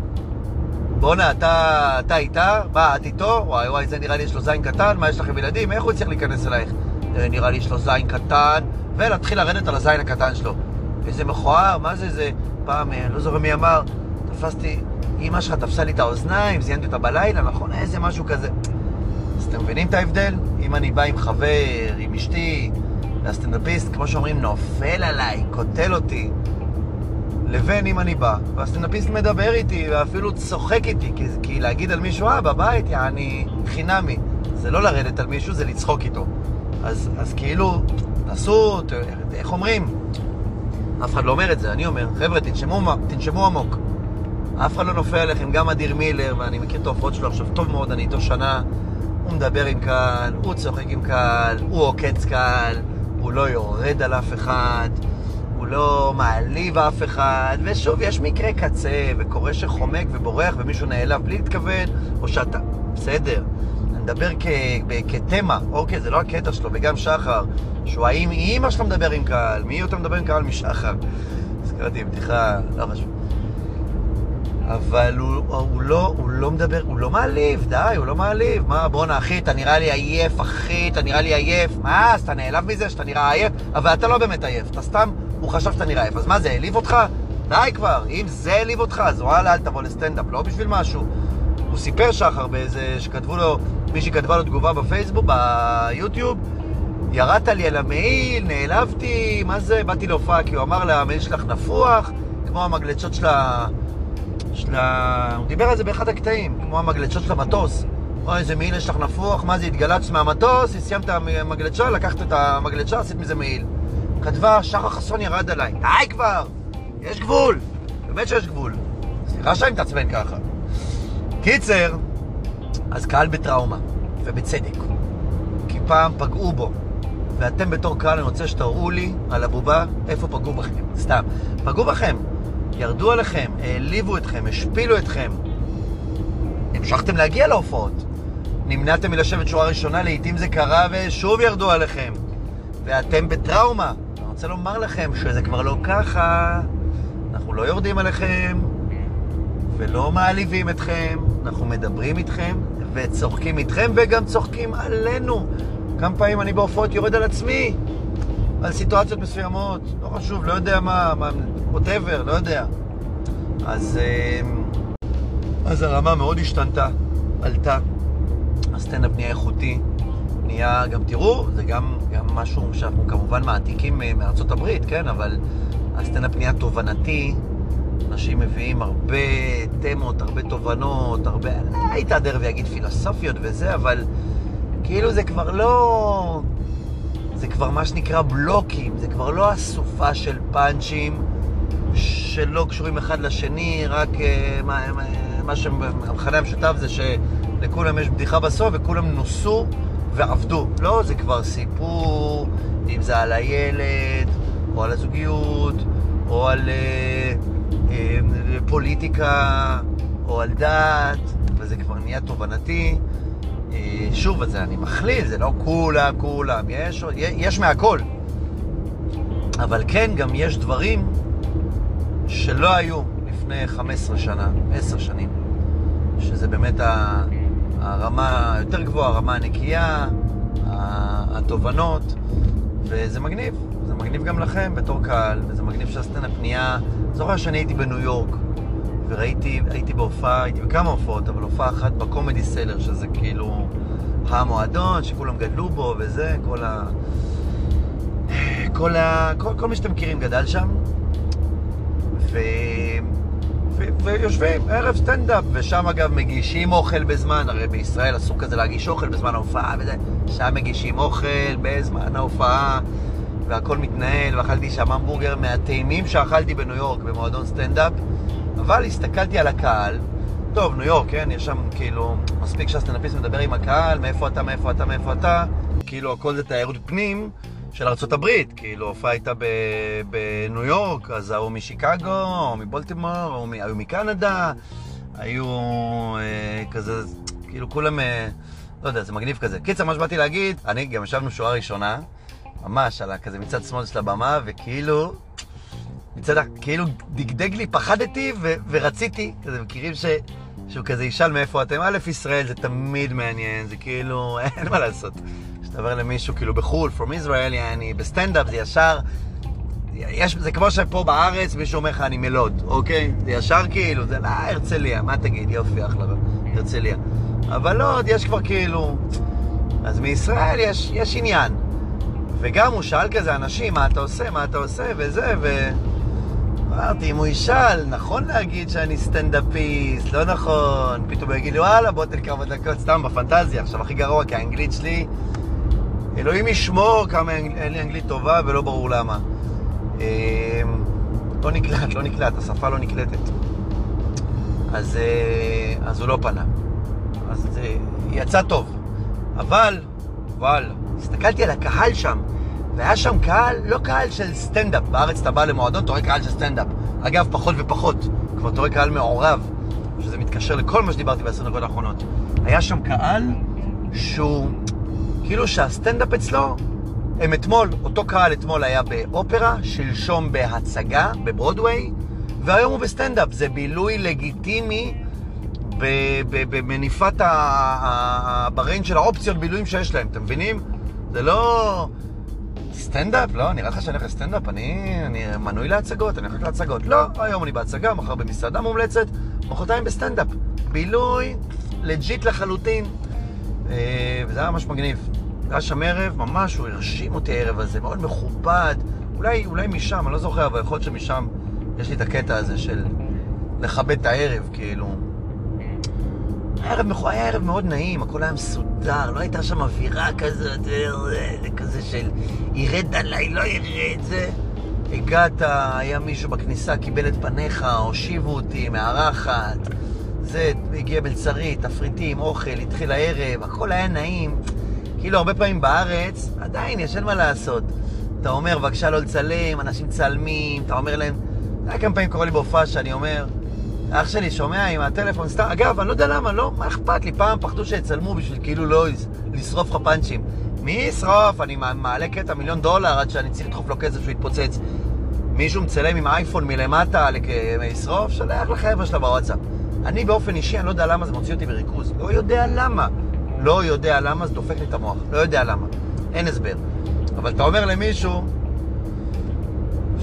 Speaker 1: בואנה, אתה, אתה איתה? מה, את איתו? וואי וואי, זה נראה לי יש לו זין קטן, מה, יש לכם ילדים? איך הוא הצליח להיכנס אלייך? "אה, נראה לי יש לו זין קטן, ולהתחיל לרדת על הזין הקטן שלו. איזה מכוער, מה זה זה? פעם, אה, לא זוכר מי אמר, תפסתי, אמא שלך תפסה לי את האוזניים, זיינתי אותה בלילה, נכון? איזה משהו כזה. אז אתם מבינים את ההבדל? אם אני בא עם חבר, עם אשתי, והסטנדאפיסט, כמו שאומרים, נופל עליי, קוטל אותי, לבין אם אני בא, והסטנדאפיסט מדבר איתי, ואפילו צוחק איתי, כי, כי להגיד על מישהו, אה, בבית, יעני, חינמי. זה לא לרדת על מישהו, זה לצחוק איתו. אז, אז כאילו, תעשו, איך אומרים? אף אחד לא אומר את זה, אני אומר, חבר'ה, תנשמו, תנשמו עמוק. אף אחד לא נופל עליכם, גם אדיר מילר, ואני מכיר את ההופעות שלו עכשיו טוב מאוד, אני איתו שנה. הוא מדבר עם קהל, הוא צוחק עם קהל, הוא עוקץ קהל, הוא לא יורד על אף אחד, הוא לא מעליב אף אחד, ושוב, יש מקרה קצה, וקורה שחומק ובורח ומישהו נעלב בלי להתכוון, או שאתה... בסדר. מדבר כ... כתמה, אוקיי, זה לא הקטע שלו, וגם שחר, שהוא האם אימא שלך מדבר עם קהל, מי יותר מדבר עם קהל משחר? הזכרתי בדיחה, לא חשוב. אבל הוא, הוא, לא, הוא לא מדבר, הוא לא מעליב, די, הוא לא מעליב. מה, בואנה, אחי, אתה נראה לי עייף, אחי, אתה נראה לי עייף. מה, אז אתה נעלב מזה שאתה נראה עייף? אבל אתה לא באמת עייף, אתה סתם, הוא חשב שאתה נראה עייף. אז מה, זה העליב אותך? די כבר, אם זה העליב אותך, אז וואלה, אל תבוא לסטנדאפ, לא בשביל משהו. הוא סיפר שחר באיזה, שכתבו לו, מישהי כתבה לו תגובה בפייסבוק, ביוטיוב, ירדת לי על המעיל, נעלבתי, מה זה? באתי להופעה, כי הוא אמר לה, המעיל שלך נפוח, כמו המגלצות של ה... של ה... הוא דיבר על זה באחד הקטעים, כמו המגלצות של המטוס. אוי, איזה מעיל יש לך נפוח, מה זה, התגלצת מהמטוס, סיימת המגלצה, לקחת את המגלצה, עשית מזה מעיל. כתבה, שחר חסון ירד עליי. די כבר! יש גבול! באמת שיש גבול. סליחה שאני מתעצבן ככה. קיצר, אז קהל בטראומה, ובצדק. כי פעם פגעו בו. ואתם בתור קהל, אני רוצה שתראו לי על הבובה איפה פגעו בכם. סתם. פגעו בכם. ירדו עליכם, העליבו אתכם, השפילו אתכם. המשכתם להגיע להופעות. נמנעתם מלשבת שורה ראשונה, לעיתים זה קרה ושוב ירדו עליכם. ואתם בטראומה. אני רוצה לומר לכם שזה כבר לא ככה. אנחנו לא יורדים עליכם ולא מעליבים אתכם. אנחנו מדברים איתכם וצוחקים איתכם וגם צוחקים עלינו. כמה פעמים אני בהופעות יורד על עצמי, על סיטואציות מסוימות, לא חשוב, לא יודע מה, whatever, לא יודע. אז, אמ, אז הרמה מאוד השתנתה, עלתה. הסטנדאפ נהיה איכותי, נהיה, גם תראו, זה גם, גם משהו שאנחנו כמובן מעתיקים אה, מארצות הברית, כן? אבל הסטנדאפ נהיה תובנתי, אנשים מביאים הרבה תמות, הרבה תובנות, הרבה... היית הדרב ויגיד פילוסופיות וזה, אבל כאילו זה כבר לא... זה כבר מה שנקרא בלוקים, זה כבר לא אסופה של פאנצ'ים שלא קשורים אחד לשני, רק uh, מה, מה, שהמכנה המשותף זה שלכולם יש בדיחה בסוף וכולם נוסו ועבדו. לא, זה כבר סיפור, אם זה על הילד, או על הזוגיות, או על uh, פוליטיקה, או על דת, וזה וזה כבר נהיה תובנתי. אה, שוב, זה אני מכליל, זה לא כולם, כולם, יש, יש מהכל. אבל כן, גם יש דברים שלא היו לפני 15 שנה, 10 שנים, שזה באמת הרמה היותר גבוהה, הרמה הנקייה, התובנות, וזה מגניב. זה מגניב גם לכם בתור קהל, וזה מגניב שהסצנה פנייה. זוכר שאני הייתי בניו יורק, וראיתי, הייתי בהופעה, הייתי בכמה הופעות, אבל הופעה אחת בקומדי סלר, שזה כאילו המועדון שכולם גדלו בו וזה, כל ה... כל, ה... כל, כל מי שאתם מכירים גדל שם, ו... ויושבים ערב סטנדאפ, ושם אגב מגישים אוכל בזמן, הרי בישראל אסור כזה להגיש אוכל בזמן ההופעה וזה, שם מגישים אוכל בזמן ההופעה, והכל מתנהל, ואכלתי שם המבורגר מהטעימים שאכלתי בניו יורק במועדון סטנדאפ, אבל הסתכלתי על הקהל, טוב, ניו יורק, כן, יש שם כאילו, מספיק שהסטנדאפיסט מדבר עם הקהל, מאיפה אתה, מאיפה אתה, מאיפה אתה, כאילו הכל זה תיירות פנים של ארה"ב, כאילו הופעה הייתה בניו יורק, אז ההוא משיקגו, או מבולטימור, או מ... היו מקנדה, היו אה, כזה, כאילו כולם, אה, לא יודע, זה מגניב כזה. קיצר, מה שבאתי להגיד, אני גם ישבנו שורה ראשונה, ממש, על כזה מצד שמאל של הבמה, וכאילו, מצד, כאילו דגדג לי, פחדתי ו- ורציתי, כזה מכירים ש... שהוא כזה ישאל מאיפה אתם. א', ישראל זה תמיד מעניין, זה כאילו, אין מה לעשות. כשאתה עובר למישהו כאילו בחו"ל, From Israel, יעני, בסטנדאפ זה ישר, יש, זה כמו שפה בארץ מישהו אומר לך אני מלוד, אוקיי? זה ישר כאילו, זה לא הרצליה, מה תגיד? יופי, אחלה, הרצליה. אבל לא, יש כבר כאילו... אז מישראל יש, יש עניין. וגם הוא שאל כזה אנשים, מה אתה עושה, מה אתה עושה, וזה, ו... אמרתי, אם הוא ישאל, נכון להגיד שאני סטנדאפיסט, לא נכון. פתאום הוא יגיד לי, וואלה, בוא תן כמה דקות, סתם בפנטזיה. עכשיו, הכי גרוע, כי האנגלית שלי, אלוהים ישמור כמה אין לי אנגלית טובה ולא ברור למה. אמ, לא נקלט, לא נקלט, השפה לא נקלטת. אז, אה, אז הוא לא פנה. אז זה יצא טוב. אבל, אבל, הסתכלתי על הקהל שם, והיה שם קהל, לא קהל של סטנדאפ. בארץ אתה בא למועדון, אתה רואה קהל של סטנדאפ. אגב, פחות ופחות. כבר אתה רואה קהל מעורב, שזה מתקשר לכל מה שדיברתי בעשר דקות האחרונות. היה שם קהל שהוא, כאילו שהסטנדאפ אצלו, הם אתמול, אותו קהל אתמול היה באופרה, שלשום בהצגה, בברודוויי, והיום הוא בסטנדאפ. זה בילוי לגיטימי במניפה ב-range של האופציות בילויים שיש להם, אתם מבינים? זה לא... סטנדאפ? לא, נראה לך שאני הולך לסטנדאפ? אני, אני מנוי להצגות, אני הולך להצגות. לא, היום אני בהצגה, מחר במסעדה מומלצת, מחרתיים בסטנדאפ. בילוי legit לחלוטין. אה, וזה היה ממש מגניב. היה שם ערב, ממש, הוא הרשים אותי הערב הזה, מאוד מכובד. אולי, אולי משם, אני לא זוכר, אבל יכול להיות שמשם יש לי את הקטע הזה של לכבד את הערב, כאילו. הערב היה ערב מאוד נעים, הכל היה מסודר, לא הייתה שם אווירה כזאת, כזה של ירד עליי, לא ירד, זה... הגעת, היה מישהו בכניסה, קיבל את פניך, הושיבו אותי, מארחת, זה, הגיע מלצרית, תפריטים, אוכל, התחיל הערב, הכל היה נעים. כאילו, הרבה פעמים בארץ, עדיין יש, אין מה לעשות. אתה אומר, בבקשה לא לצלם, אנשים צלמים, אתה אומר להם... היה כמה פעמים קורה לי בהופעה שאני אומר, אח שלי שומע עם הטלפון, סתם, אגב, אני לא יודע למה, לא, מה אכפת לי? פעם פחדו שיצלמו בשביל כאילו לא לשרוף לך פאנצ'ים. מי ישרוף? אני מעלה קטע מיליון דולר עד שאני צריך לדחוף לו כסף שהוא יתפוצץ. מישהו מצלם עם אייפון מלמטה לשרוף? שולח לחבר'ה שלה בוואטסאפ. אני באופן אישי, אני לא יודע למה זה מוציא אותי בריכוז. לא יודע למה. לא יודע למה זה דופק לי את המוח. לא יודע למה. אין הסבר. אבל אתה אומר למישהו,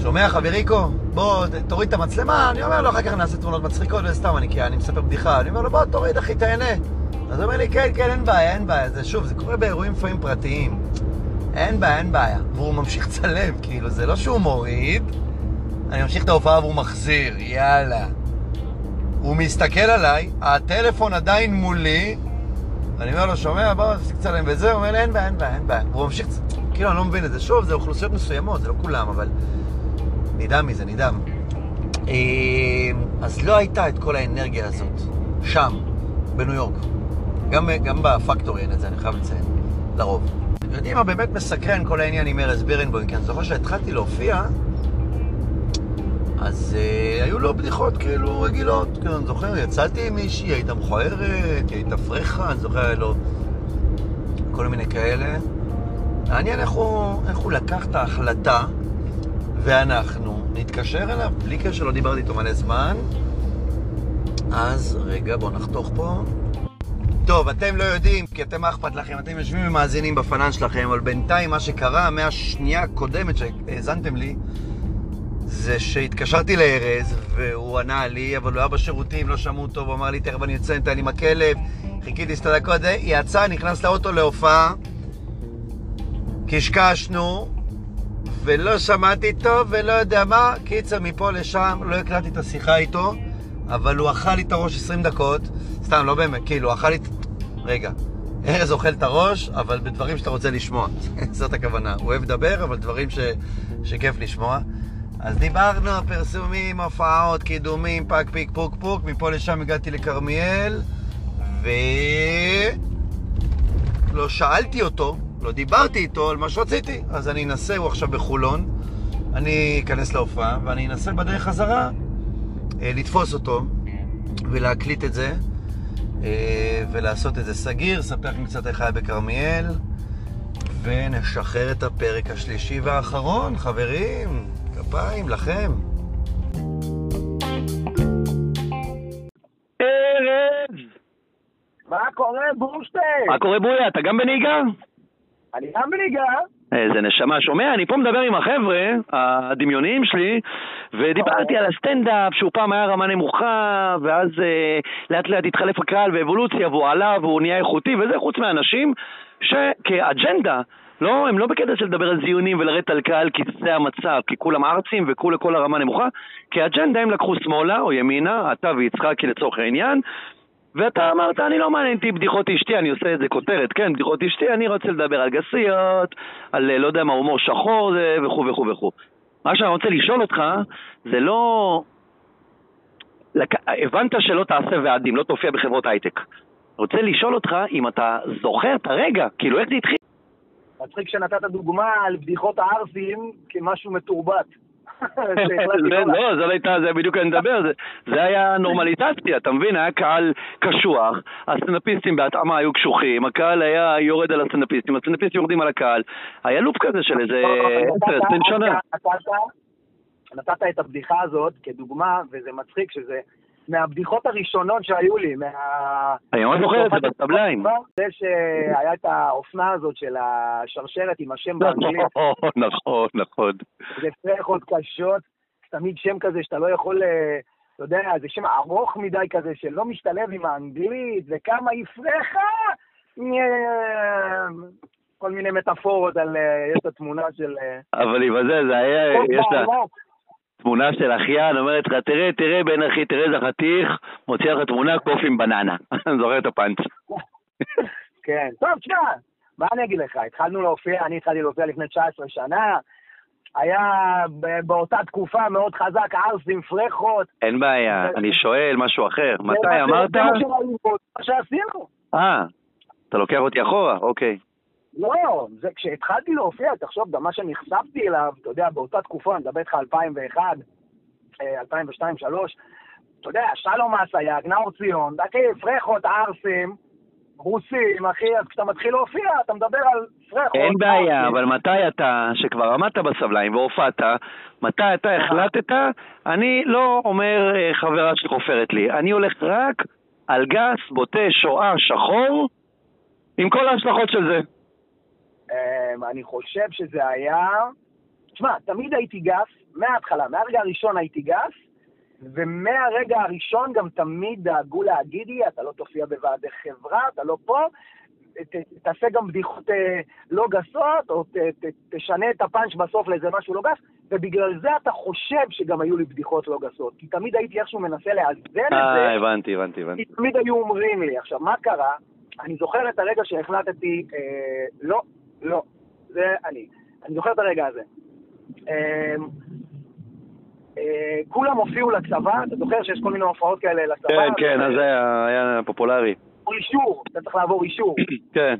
Speaker 1: שומע חבריקו? בוא, תוריד את המצלמה, אני אומר לו, אחר כך נעשה תמונות מצחיקות, וסתם, אני, כי אני מספר בדיחה, אני אומר לו, בוא, תוריד, אחי, תהנה. אז הוא אומר לי, כן, כן, אין בעיה, אין בעיה. זה שוב, זה קורה באירועים לפעמים פרטיים. אין בעיה, אין בעיה. והוא ממשיך לצלם, כאילו, זה לא שהוא מוריד, אני ממשיך את ההופעה והוא מחזיר, יאללה. הוא מסתכל עליי, הטלפון עדיין מולי, אני אומר לו, שומע, בוא, תפסיק לצלם וזה, הוא אומר לי, אין בעיה, אין בעיה, אין בעיה. והוא ממשיך, כאילו, אני לא מבין את זה. שוב, זה אוכלוסיות מסוימות, זה לא כולם, אבל נדהם מזה, נדהם. אה, אז לא הייתה את כל האנרגיה הזאת שם, בניו יורק. גם, גם בפקטורי אין את זה, אני חייב לציין, לרוב. אתם יודעים מה באמת מסקרן כל העניין עם ארז בירנבוים? כי אני זוכר שהתחלתי להופיע, אז אה, היו לו בדיחות כאילו רגילות, כאילו, אני זוכר, יצאתי עם מישהי, היא הייתה מכוערת, היא הייתה פרחה, אני זוכר, היה לו כל מיני כאלה. מעניין איך הוא, איך הוא לקח את ההחלטה, ואנחנו נתקשר אליו, בלי קשר, לא דיברתי איתו מלא זמן. אז, רגע, בואו נחתוך פה. טוב, אתם לא יודעים, כי אתם מה אכפת לכם, אתם יושבים ומאזינים בפנן שלכם, אבל בינתיים מה שקרה מהשנייה הקודמת שהאזנתם לי, זה שהתקשרתי לארז, והוא ענה לי, אבל הוא היה בשירותים, לא שמעו אותו, הוא אמר לי, תכף אני יוצא, נתן לי עם הכלב, חיכיתי שתי דקות, יצא, נכנס לאוטו להופעה, קשקשנו, ולא שמעתי טוב, ולא יודע מה, קיצר, מפה לשם, לא הקלטתי את השיחה איתו, אבל הוא אכל לי את הראש 20 דקות, סתם, לא באמת, כאילו, אכל לי... רגע, ארז אוכל את הראש, אבל בדברים שאתה רוצה לשמוע. זאת הכוונה. הוא אוהב לדבר, אבל דברים ש... שכיף לשמוע. אז דיברנו, פרסומים, הופעות, קידומים, פק פיק פוק פוק, מפה לשם הגעתי לכרמיאל, ו... לא שאלתי אותו, לא דיברתי איתו על מה שרציתי. אז אני אנסה, הוא עכשיו בחולון, אני אכנס להופעה, ואני אנסה בדרך חזרה אה, לתפוס אותו ולהקליט את זה, אה, ולעשות את זה סגיר, ספר לכם קצת איך היה בכרמיאל, ונשחרר את הפרק השלישי והאחרון, חברים. כפיים לכם.
Speaker 2: ארז!
Speaker 3: מה קורה, בורשטיין?
Speaker 2: מה קורה בויה? אתה גם בנהיגה?
Speaker 3: אני גם בנהיגה.
Speaker 2: איזה נשמה, שומע? אני פה מדבר עם החבר'ה הדמיוניים שלי ודיברתי על הסטנדאפ שהוא פעם היה רמה נמוכה ואז אה, לאט לאט התחלף הקהל ואבולוציה והוא עלה והוא נהיה איכותי וזה חוץ מאנשים שכאג'נדה לא, הם לא בקטע של לדבר על זיונים ולרדת על קהל כי זה המצב, כי כולם ארצים וכולי כל הרמה נמוכה, כי האג'נדה הם לקחו שמאלה או ימינה, אתה ויצחקי לצורך העניין, ואתה אמרת, אני לא מעניין אותי בדיחות אשתי, אני עושה את זה כותרת, כן, בדיחות אשתי, אני רוצה לדבר על גסיות, על לא יודע מה, הומור שחור וכו' וכו' וכו'. מה שאני רוצה לשאול אותך, זה לא... לק... הבנת שלא תעשה ועדים, לא תופיע בחברות הייטק. רוצה לשאול אותך אם אתה זוכר את הרגע, כאילו איך זה התחיל?
Speaker 3: מצחיק שנתת דוגמה על בדיחות הערסים כמשהו מתורבת.
Speaker 2: לא, זה לא הייתה, זה בדיוק אני מדבר, זה היה נורמליזציה, אתה מבין? היה קהל קשוח, הסטנדאפיסטים בהתאמה היו קשוחים, הקהל היה יורד על הסטנדאפיסטים, הסטנדאפיסטים יורדים על הקהל, היה לופ כזה של איזה 10-20 שנה.
Speaker 3: נתת את הבדיחה הזאת כדוגמה, וזה מצחיק שזה מהבדיחות הראשונות שהיו לי, מה...
Speaker 2: אני ממש זוכר את זה בסבליים.
Speaker 3: זה שהיה את האופנה הזאת של השרשרת עם השם באנגלית.
Speaker 2: נכון, נכון, נכון.
Speaker 3: זה פרחות קשות, תמיד שם כזה שאתה לא יכול, אה, אתה יודע, זה שם ארוך מדי כזה, שלא משתלב עם האנגלית, וכמה היא פרחה! כל מיני מטאפורות על, אה, יש את התמונה של... אה,
Speaker 2: אבל עם הזה, זה היה, יש לה... תמונה של אחיין, אומרת לך, תראה, תראה בן אחי, תראה איזה חתיך, מוציא לך תמונה קוף עם בננה. אני זוכר את הפאנץ'.
Speaker 3: כן, טוב, תשמע, מה אני אגיד לך, התחלנו להופיע, אני התחלתי להופיע לפני 19 שנה, היה באותה תקופה מאוד חזק, ערסים, פרחות.
Speaker 2: אין בעיה, אני שואל משהו אחר. מתי אמרת? זה
Speaker 3: מה שעשינו.
Speaker 2: אה, אתה לוקח אותי אחורה, אוקיי.
Speaker 3: לא, זה כשהתחלתי להופיע, תחשוב, גם מה שנחשפתי אליו, אתה יודע, באותה תקופה, אני מדבר איתך 2001, 2002, 2003, אתה יודע, שלום אסייג, נאור ציון, אחי, פרחות, ערסים, רוסים, אחי, אז כשאתה מתחיל להופיע, אתה מדבר על פרחות.
Speaker 2: אין בעיה, אבל מתי אתה, שכבר עמדת בסבליים והופעת, מתי אתה החלטת, אני לא אומר אה, חברה שחופרת לי, אני הולך רק על גס, בוטה, שואה, שחור, עם כל ההשלכות של זה.
Speaker 3: אמ, אני חושב שזה היה... תשמע, תמיד הייתי גס, מההתחלה, מהרגע הראשון הייתי גס, ומהרגע הראשון גם תמיד דאגו להגיד לי, אתה לא תופיע בוועדי חברה, אתה לא פה, ת, תעשה גם בדיחות אה, לא גסות, או ת, ת, תשנה את הפאנץ' בסוף לאיזה משהו לא גס, ובגלל זה אתה חושב שגם היו לי בדיחות לא גסות, כי תמיד הייתי איכשהו מנסה לאזן את זה.
Speaker 2: אה, הבנתי, הבנתי, הבנתי.
Speaker 3: כי תמיד היו אומרים לי. עכשיו, מה קרה? אני זוכר את הרגע שהחלטתי, אה, לא, לא, זה אני. אני זוכר את הרגע הזה. אמ, אה, כולם הופיעו לצבא, אתה זוכר שיש כל מיני הופעות כאלה לצבא?
Speaker 2: כן, כן, אז זה היה פופולרי.
Speaker 3: אישור, אתה צריך לעבור אישור.
Speaker 2: כן.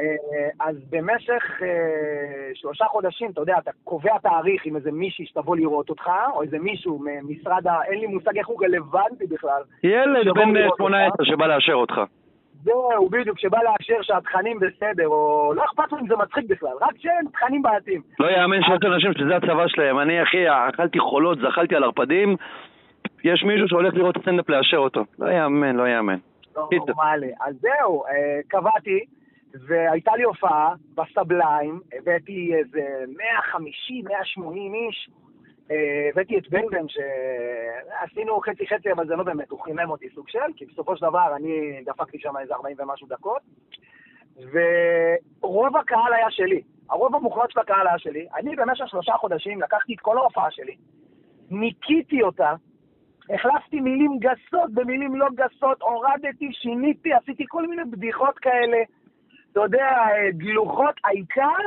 Speaker 3: אה, אז במשך אה, שלושה חודשים, אתה יודע, אתה קובע תאריך עם איזה מישהי שתבוא לראות אותך, או איזה מישהו ממשרד ה... אין לי מושג איך הוא רלוונטי בכלל.
Speaker 2: ילד בן
Speaker 3: לראות
Speaker 2: 18
Speaker 3: אותך.
Speaker 2: שבא לאשר אותך.
Speaker 3: זהו, בדיוק, שבא לאשר שהתכנים בסדר, או לא אכפת לו אם זה מצחיק בכלל, רק שאין תכנים בעייתיים.
Speaker 2: לא יאמן שיש אנשים שזה הצבא שלהם. אני, אחי, אכלתי חולות, זחלתי על ערפדים, יש מישהו שהולך לראות סטנדאפ לאשר אותו. לא יאמן, לא יאמן.
Speaker 3: לא. נורמלי. אז זהו, אה, קבעתי, והייתה לי הופעה בסבליים, הבאתי איזה 150, 180 איש, הבאתי את בן, שעשינו חצי חצי, אבל זה לא באמת, הוא חימם אותי סוג של, כי בסופו של דבר אני דפקתי שם איזה 40 ומשהו דקות, ורוב הקהל היה שלי. הרוב המוחלט של הקהל היה שלי. אני במשך שלושה חודשים לקחתי את כל ההופעה שלי, ניקיתי אותה, החלפתי מילים גסות במילים לא גסות, הורדתי, שיניתי, עשיתי כל מיני בדיחות כאלה, אתה יודע, אה, גלוחות, העיקר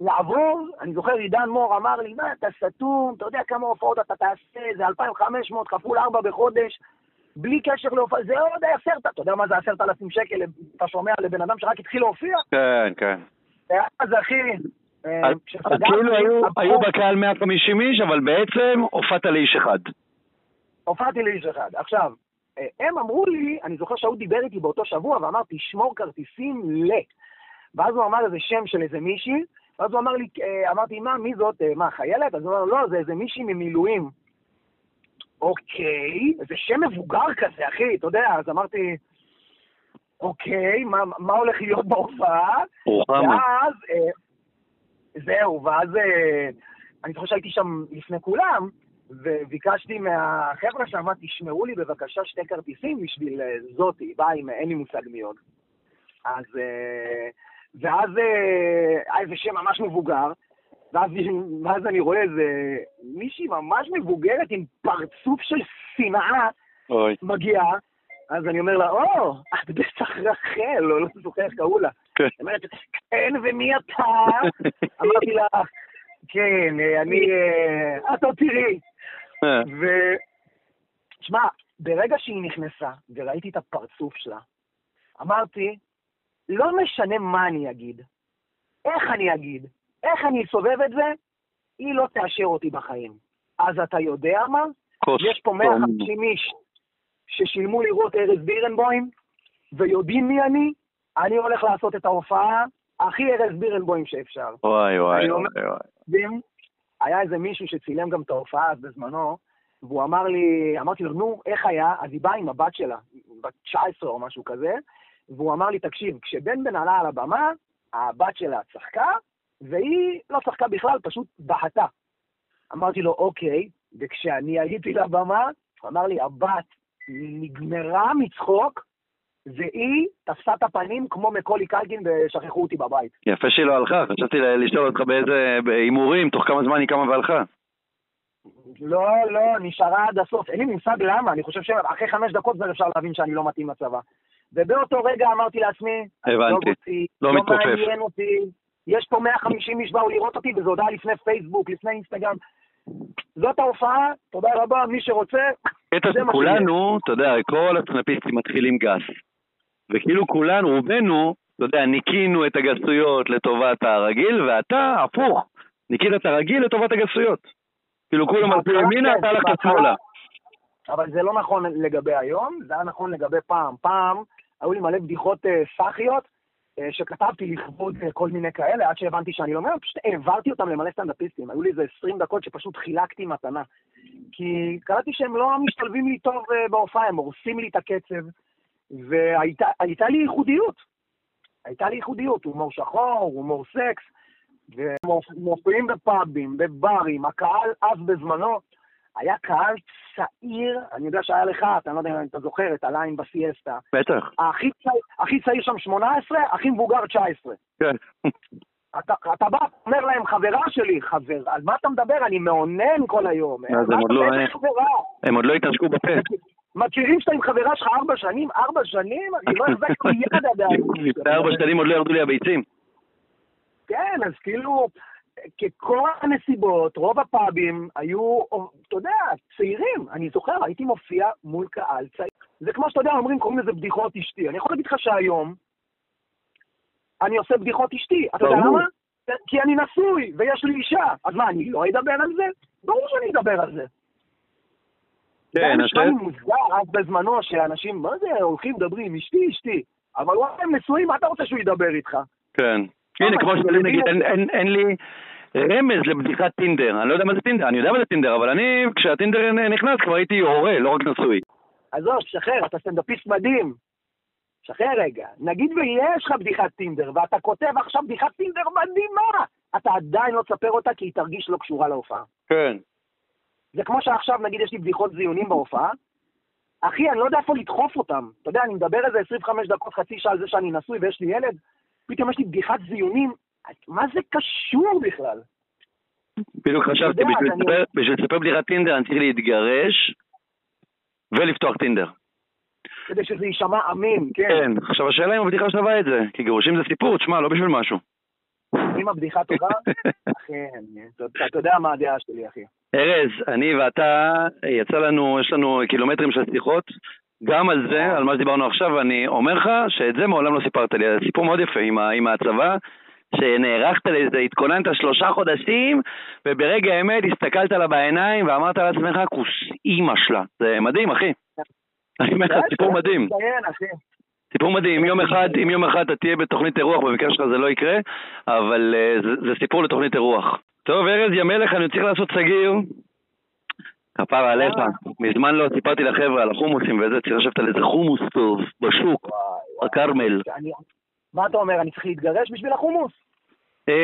Speaker 3: לעבור, אני זוכר עידן מור אמר לי, מה, אתה סתום, אתה יודע כמה הופעות אתה תעשה, זה 2,500 כפול 4 בחודש, בלי קשר להופעה, זה עוד עשרת, אתה יודע מה זה עשרת אלפים שקל, אתה שומע לבן אדם שרק התחיל להופיע?
Speaker 2: כן, כן.
Speaker 3: אז אחי, אה,
Speaker 2: אז
Speaker 3: כשסגרתי,
Speaker 2: אז כאילו היו- בקהל 150 איש, אבל בעצם הופעת לאיש אחד.
Speaker 3: הופעתי לאיש אחד. עכשיו, אה, הם אמרו לי, אני זוכר שההוא דיבר איתי באותו שבוע ואמר, תשמור כרטיסים ל... ואז הוא אמר איזה שם של איזה מישהי, ואז הוא אמר לי, אה, אמרתי, מה, מי זאת? אה, מה, חיילת? אז הוא אמר, לא, זה איזה מישהי ממילואים. אוקיי, זה שם מבוגר כזה, אחי, אתה יודע, אז אמרתי, אוקיי, מה, מה הולך להיות בהופעה? ואז, אה, זהו, ואז אה, אני זוכר שהייתי שם לפני כולם, וביקשתי מהחבר'ה שם, תשמרו לי בבקשה שתי כרטיסים בשביל זאתי, עם, אין לי מושג מי עוד. אז, אה, ואז אה, היה איזה שם ממש מבוגר, ואז, ואז אני רואה איזה מישהי ממש מבוגרת עם פרצוף של שנאה. מגיעה, אז אני אומר לה, או, את בטח רחל, או לא זוכר איך קראו לה.
Speaker 2: כן.
Speaker 3: היא אומרת, כן, ומי אתה? אמרתי לה, כן, אה, אני... אה, את עוד תראי.
Speaker 2: אה,
Speaker 3: ו... תשמע, ברגע שהיא נכנסה וראיתי את הפרצוף שלה, אמרתי, לא משנה מה אני אגיד, איך אני אגיד, איך אני אסובב את זה, היא לא תאשר אותי בחיים. אז אתה יודע מה?
Speaker 2: כוס.
Speaker 3: יש פה 150 איש ששילמו לראות ארז בירנבוים, ויודעים מי אני, אני הולך לעשות את ההופעה הכי ארז בירנבוים שאפשר.
Speaker 2: וואי וואי
Speaker 3: אומר-
Speaker 2: וואי וואי.
Speaker 3: היה איזה מישהו שצילם גם את ההופעה אז בזמנו, והוא אמר לי, אמרתי לו, נו, איך היה? אז היא באה עם הבת שלה, בת 19 או משהו כזה, והוא אמר לי, תקשיב, כשבן בן עלה על הבמה, הבת שלה צחקה, והיא לא צחקה בכלל, פשוט בהתה. אמרתי לו, אוקיי, וכשאני הייתי לבמה, הוא אמר לי, הבת נגמרה מצחוק, והיא תפסה את הפנים כמו מקולי קלקין ושכחו אותי בבית.
Speaker 2: יפה שהיא לא הלכה, חשבתי לשאול אותך באיזה הימורים, תוך כמה זמן היא קמה והלכה.
Speaker 3: לא, לא, נשארה עד הסוף. אין לי מושג למה, אני חושב שאחרי חמש דקות כבר אפשר להבין שאני לא מתאים לצבא. ובאותו רגע אמרתי לעצמי,
Speaker 2: הבנתי.
Speaker 3: לא אותי,
Speaker 2: לא
Speaker 3: לא
Speaker 2: מתכופף.
Speaker 3: מעניין אותי, יש פה 150 איש באו לראות אותי, וזה הודעה לפני פייסבוק, לפני אינסטגרם. זאת ההופעה, תודה רבה, מי שרוצה,
Speaker 2: קטע
Speaker 3: זה מה
Speaker 2: שכולנו, אתה יודע, כל הסטנדאפיסטים מתחילים גס. וכאילו כולנו, רובנו, אתה יודע, ניקינו את הגסויות לטובת הרגיל, ואתה, הפוך, ניקית את הרגיל לטובת הגסויות. כאילו כולם הלכו ימינה,
Speaker 3: כן,
Speaker 2: אתה הלכת שמאלה.
Speaker 3: אבל זה לא נכון לגבי היום, זה היה נכון לגבי פעם. פעם היו לי מלא בדיחות אה, סאחיות, אה, שכתבתי לכבוד אה, כל מיני כאלה, עד שהבנתי שאני לא מבין, פשוט העברתי אותם למלא סטנדאפיסטים. היו לי איזה 20 דקות שפשוט חילקתי מתנה. כי קלטתי שהם לא משתלבים לי טוב בהופעה, הם הורסים לי את הקצב, והייתה הייתה לי ייחודיות. הייתה לי ייחודיות, הומור שחור, הומור סקס, ומופיעים בפאבים, בברים, הקהל אז בזמנו היה קהל צעיר, אני יודע שהיה לך, אתה לא יודע אם אתה זוכר, את הליין בסיאסטה.
Speaker 2: בטח,
Speaker 3: הכי צעיר, צעיר שם 18, הכי מבוגר 19.
Speaker 2: כן.
Speaker 3: אתה, אתה בא, אומר להם, חברה שלי, חבר, על מה אתה מדבר? אני מאונן כל היום.
Speaker 2: אז הם עוד לא-? הם עוד לא התנשקו בפה.
Speaker 3: מכירים שאתה עם חברה שלך ארבע שנים? ארבע שנים? אני לא החזקתי יד עדיין.
Speaker 2: לפני ארבע שנים עוד לא ירדו לי הביצים.
Speaker 3: כן, אז כאילו, ככל הנסיבות, רוב הפאבים היו, אתה יודע, צעירים. אני זוכר, הייתי מופיע מול קהל צעיר. זה כמו שאתה יודע, אומרים, קוראים לזה בדיחות אשתי. אני יכול להגיד לך שהיום, אני עושה בדיחות אשתי. אתה יודע. למה? כי אני נשוי, ויש לי אישה. אז מה, אני לא אדבר על זה? ברור שאני אדבר על זה. זה
Speaker 2: כן,
Speaker 3: נשמע
Speaker 2: השאלה-
Speaker 3: לי מוזר אז בזמנו, שאנשים, מה זה, הולכים, מדברים, אשתי, אשתי. אבל וואלה, הם נשואים, מה אתה רוצה שהוא ידבר איתך?
Speaker 2: כן. הנה, כמו שלי נגיד, אין לי רמז לבדיחת טינדר. אני לא יודע מה זה טינדר, אני יודע מה זה טינדר, אבל אני, כשהטינדר נכנס, כבר הייתי הורה, לא רק נשוי.
Speaker 3: עזוב, שחרר, אתה סטנדאפיסט מדהים. שחרר רגע. נגיד ויש לך בדיחת טינדר, ואתה כותב עכשיו בדיחת טינדר מדהימה, אתה עדיין לא תספר אותה כי היא תרגיש לא קשורה להופעה.
Speaker 2: כן.
Speaker 3: זה כמו שעכשיו, נגיד, יש לי בדיחות זיונים בהופעה, אחי, אני לא יודע איפה לדחוף אותם. אתה יודע, אני מדבר איזה 25 דקות, חצי שעה על זה שאני נשוי ויש לי ילד, פתאום יש לי בדיחת זיונים, מה זה קשור בכלל?
Speaker 2: בדיוק חשבתי, בשביל
Speaker 3: אני-
Speaker 2: לספר- בדיחת טינדר אני צריך להתגרש ולפתוח טינדר.
Speaker 3: כדי שזה יישמע אמין, כן.
Speaker 2: כן, עכשיו השאלה אם הבדיחה שווה את זה, כי גירושים זה סיפור, תשמע, לא בשביל משהו.
Speaker 3: אם הבדיחה טובה, אני- אתה- יודע מה הדעה שלי, אחי.
Speaker 2: ארז, אני ואתה, יצא לנו, יש לנו קילומטרים של שיחות, גם על זה, על מה שדיברנו עכשיו, ואני אומר לך שאת זה מעולם לא סיפרת לי. זה סיפור מאוד יפה עם, עם הצבא, שנערכת לזה, התכוננת שלושה חודשים, וברגע האמת הסתכלת לה בעיניים ואמרת לעצמך, כוס אימא שלה. זה מדהים, אחי. אני אומר לך, סיפור מדהים. סיפור מדהים, יום אחד, אם יום אחד אתה תהיה בתוכנית אירוח, במקרה שלך זה לא יקרה, אבל uh, זה, זה סיפור לתוכנית אירוח. טוב, ארז ים-מלך, אני צריך לעשות סגיר. כפרה עליך, מזמן לא סיפרתי לחבר'ה על החומוסים וזה, צריך לשבת על איזה חומוס טוב, בשוק, בכרמל.
Speaker 3: מה אתה אומר, אני צריך להתגרש בשביל החומוס?
Speaker 2: אה,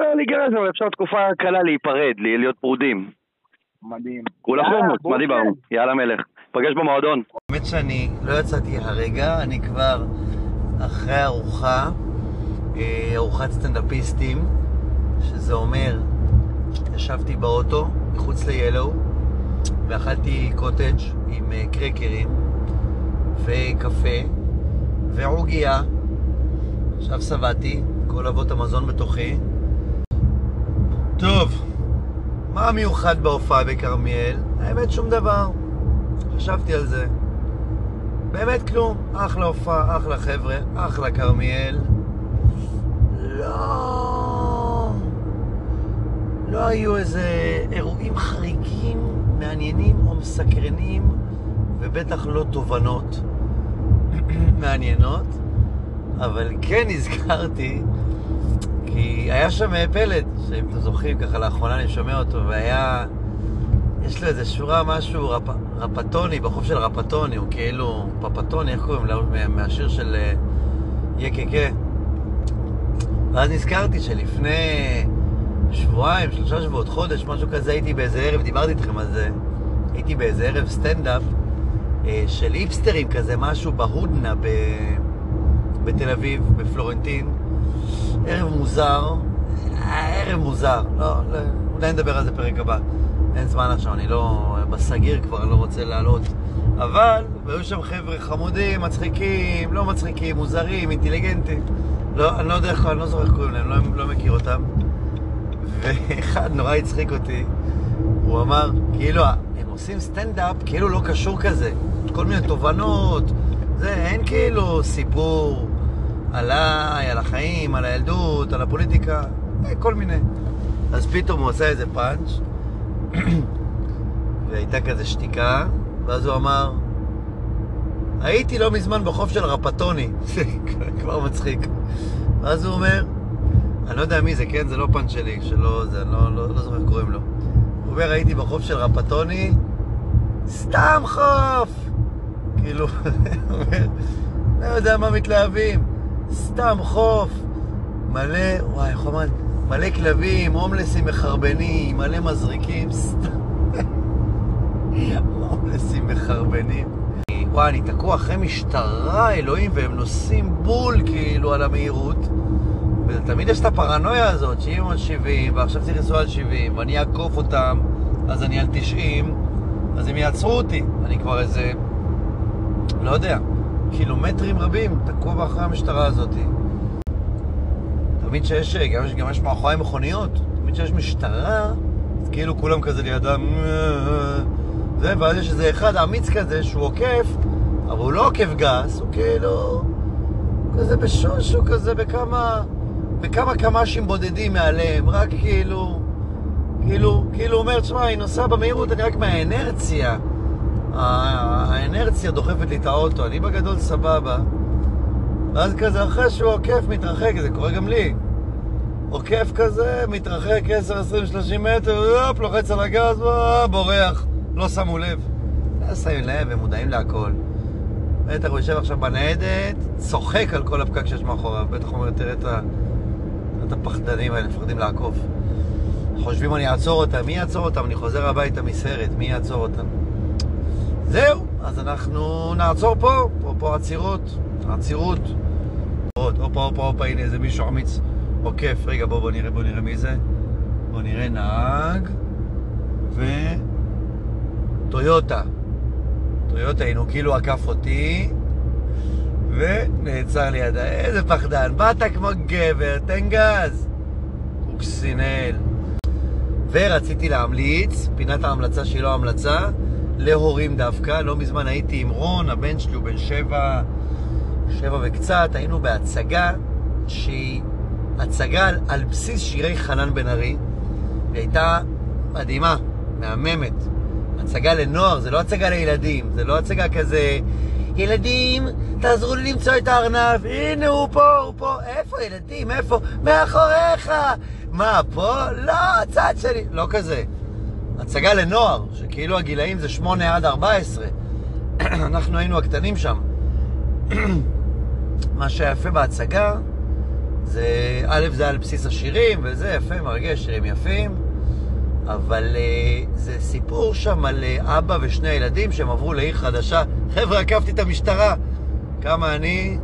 Speaker 2: לא להיגרש, אבל אפשר תקופה קלה להיפרד, לי- להיות פרודים.
Speaker 3: מדהים.
Speaker 2: כולה חומוס, מה דיברנו? יאללה מלך. פגש במועדון.
Speaker 1: האמת שאני לא יצאתי הרגע, אני כבר אחרי ארוחה, אה, ארוחת סטנדאפיסטים, שזה אומר, ישבתי באוטו מחוץ ל-Yellow ואכלתי קוטג' עם אה, קרקרים וקפה ועוגיה. עכשיו שבעתי, כל אבות המזון בתוכי. טוב, מה המיוחד בהופעה בכרמיאל? האמת שום דבר. חשבתי על זה. באמת כלום. אחלה הופעה, אחלה חבר'ה, אחלה כרמיאל. לא... לא היו איזה אירועים חריגים, מעניינים או מסקרנים, ובטח לא תובנות מעניינות, אבל כן נזכרתי, כי היה שם פלד, שאם אתם זוכרים, ככה לאחרונה אני שומע אותו, והיה... יש לו איזה שורה, משהו רפ, רפטוני, בחוף של רפטוני, הוא כאילו פפטוני, איך קוראים לו? מה- מהשיר של אה, יקקה. ואז נזכרתי שלפני שבועיים, שלושה שבועות, חודש, משהו כזה, הייתי באיזה ערב, דיברתי איתכם על זה, הייתי באיזה ערב סטנדאפ אה, של היפסטרים כזה, משהו בהודנה ב... בתל אביב, בפלורנטין. ערב מוזר, ערב מוזר, לא, לא, אולי נדבר על זה פרק הבא. אין זמן עכשיו, אני לא... בסגיר כבר, אני לא רוצה לעלות. אבל, והיו שם חבר'ה חמודים, מצחיקים, לא מצחיקים, מוזרים, אינטליגנטים. לא, אני לא יודע איך, אני לא זוכר איך קוראים להם, לא, לא מכיר אותם. ואחד נורא הצחיק אותי, הוא אמר, כאילו, הם עושים סטנדאפ כאילו לא קשור כזה. כל מיני תובנות, זה, אין כאילו סיפור עליי, על החיים, על הילדות, על הפוליטיקה, אה, כל מיני. אז פתאום הוא עשה איזה פאנץ', והייתה כזה שתיקה, ואז הוא אמר, הייתי לא מזמן בחוף של רפטוני. זה כבר מצחיק. ואז הוא אומר, אני לא יודע מי זה, כן? זה לא פאנץ' שלי, שלא, זה, אני לא, לא, לא זוכר איך קוראים לו. הוא אומר, הייתי בחוף של רפטוני, סתם חוף! כאילו, הוא אומר, לא יודע מה מתלהבים, סתם חוף. מלא, וואי, איך אמר? מלא כלבים, הומלסים מחרבנים, מלא מזריקים, סתם. הומלסים מחרבנים. וואי, אני תקוע אחרי משטרה, אלוהים, והם נוסעים בול כאילו על המהירות. ותמיד יש את הפרנויה הזאת, שאם הם על 70, ועכשיו צריך לנסוע על 70, ואני אעקוף אותם, אז אני על 90, אז הם יעצרו אותי. אני כבר איזה, לא יודע, קילומטרים רבים, תקוע מאחורי המשטרה הזאת. תמיד שיש, גם גם יש מאחורי מכוניות, תמיד שיש משטרה, אז כאילו כולם כזה לידם, זה, ואז יש איזה אחד אמיץ כזה שהוא עוקף, אבל הוא לא עוקף גס, הוא כאילו, כזה בשושו כזה, בכמה, בכמה קמ"שים בודדים מעליהם, רק כאילו, כאילו, כאילו אומר, תשמע, היא נוסעה במהירות, אני רק מהאנרציה. האנרציה דוחפת לי את האוטו, אני בגדול סבבה. ואז כזה, אחרי שהוא עוקף, מתרחק, זה קורה גם לי. עוקף כזה, מתרחק 10, 20, 30 מטר, הופ, לוחץ על הגז, בורח. לא שמו לב. לא שמים לב, הם מודעים להכל. בטח הוא יושב עכשיו בניידת, צוחק על כל הפקק שיש מאחוריו. בטח אומר, תראה. את הפחדנים האלה, מפחדים לעקוף. חושבים אני אעצור אותם, מי יעצור אותם? אני חוזר הביתה מסרט, מי יעצור אותם? זהו, אז אנחנו נעצור פה, פה, פה עצירות, עצירות. הופה, הופה, הופה, הנה איזה מישהו אמיץ עוקף. רגע, בוא, בוא נראה, בוא נראה מי זה. בוא נראה נהג ו... טויוטה. טויוטה, הנה הוא כאילו עקף אותי ונעצר לידה. איזה פחדן, באת כמו גבר, תן גז. קוקסינל. ורציתי להמליץ, פינת ההמלצה שהיא לא המלצה, להורים דווקא. לא מזמן הייתי עם רון, הבן שלי הוא בן שבע, שבע וקצת, היינו בהצגה שהיא הצגה על, על בסיס שירי חנן בן ארי. היא הייתה מדהימה, מהממת. הצגה לנוער, זה לא הצגה לילדים, זה לא הצגה כזה... ילדים, תעזרו לי למצוא את הארנב, הנה הוא פה, הוא פה. איפה ילדים? איפה? מאחוריך! מה, פה? לא, הצד שלי. לא כזה. הצגה לנוער, שכאילו הגילאים זה 8 עד 14. אנחנו היינו הקטנים שם. מה שהיה יפה בהצגה, זה, א', זה על בסיס השירים, וזה יפה, מרגש, שירים יפים, אבל uh, זה סיפור שם על uh, אבא ושני הילדים שהם עברו לעיר חדשה. חבר'ה, עקפתי את המשטרה. כמה אני?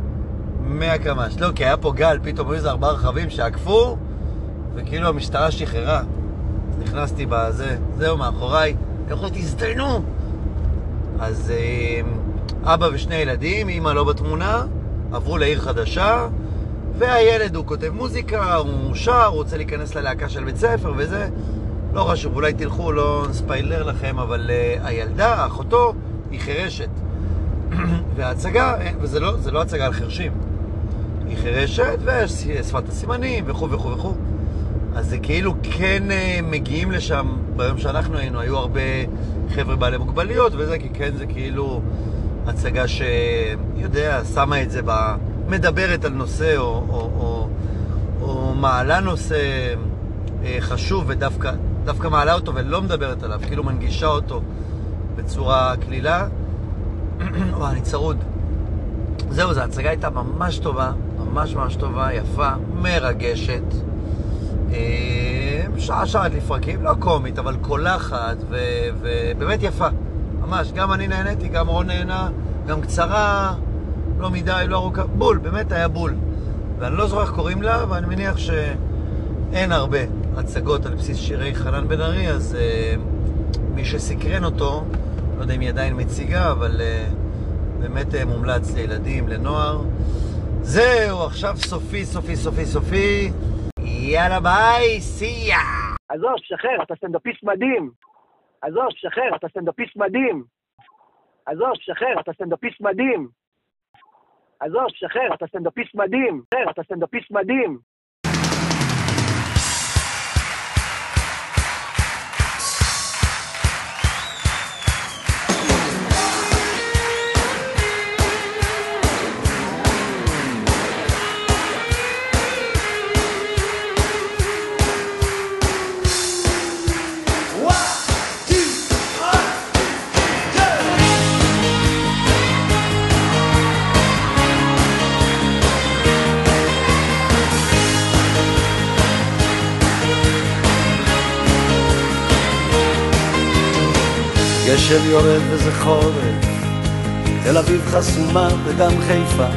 Speaker 1: 100 קמ"ש. לא, כי היה פה גל, פתאום היו איזה ארבעה רכבים שעקפו, וכאילו המשטרה שחררה. נכנסתי בזה, זהו, מאחוריי, לכו תזדיינו. אז אה, אבא ושני ילדים, אימא לא בתמונה, עברו לעיר חדשה, והילד הוא כותב מוזיקה, הוא שר, הוא רוצה להיכנס ללהקה של בית ספר וזה. לא חשוב, אולי תלכו, לא נספיילר לכם, אבל uh, הילדה, אחותו, היא חירשת. וההצגה, אה, וזה לא, לא הצגה על חרשים, היא חירשת ויש שפת הסימנים וכו' וכו' וכו'. אז זה כאילו כן uh, מגיעים לשם, ביום שאנחנו היינו, היו הרבה חבר'ה בעלי מוגבלויות וזה, כי כן זה כאילו הצגה שיודע, שמה את זה ב... מדברת על נושא או, או, או, או מעלה נושא אה, חשוב ודווקא דווקא מעלה אותו ולא מדברת עליו, כאילו מנגישה אותו בצורה קלילה. וואי, אני צרוד. זהו, זו ההצגה הייתה ממש טובה, ממש ממש טובה, יפה, מרגשת. אה, שעה שעה לפרקים, לא קומית, אבל קולחת, ובאמת יפה. ממש, גם אני נהניתי, גם רון נהנה, גם קצרה, לא מדי, לא ארוכה, בול, באמת היה בול. ואני לא זוכר איך קוראים לה, ואני מניח שאין הרבה הצגות על בסיס שירי חנן בן ארי, אז uh, מי שסקרן אותו, לא יודע אם היא עדיין מציגה, אבל uh, באמת אה, מומלץ לילדים, לנוער. זהו, עכשיו סופי, סופי, סופי, סופי. יאללה ביי, see ya!
Speaker 3: עזוב, שחרר, אתה סטנדאפיסט מדהים. עזוב, שחרר, אתה סטנדאפיסט מדהים. עזוב, שחרר, אתה סטנדאפיסט מדהים. עזוב, שחרר, אתה סטנדאפיסט מדהים. שחרר, אתה סטנדאפיסט מדהים.
Speaker 4: גשם יורד וזה חורף, תל אביב חסומה וגם חיפה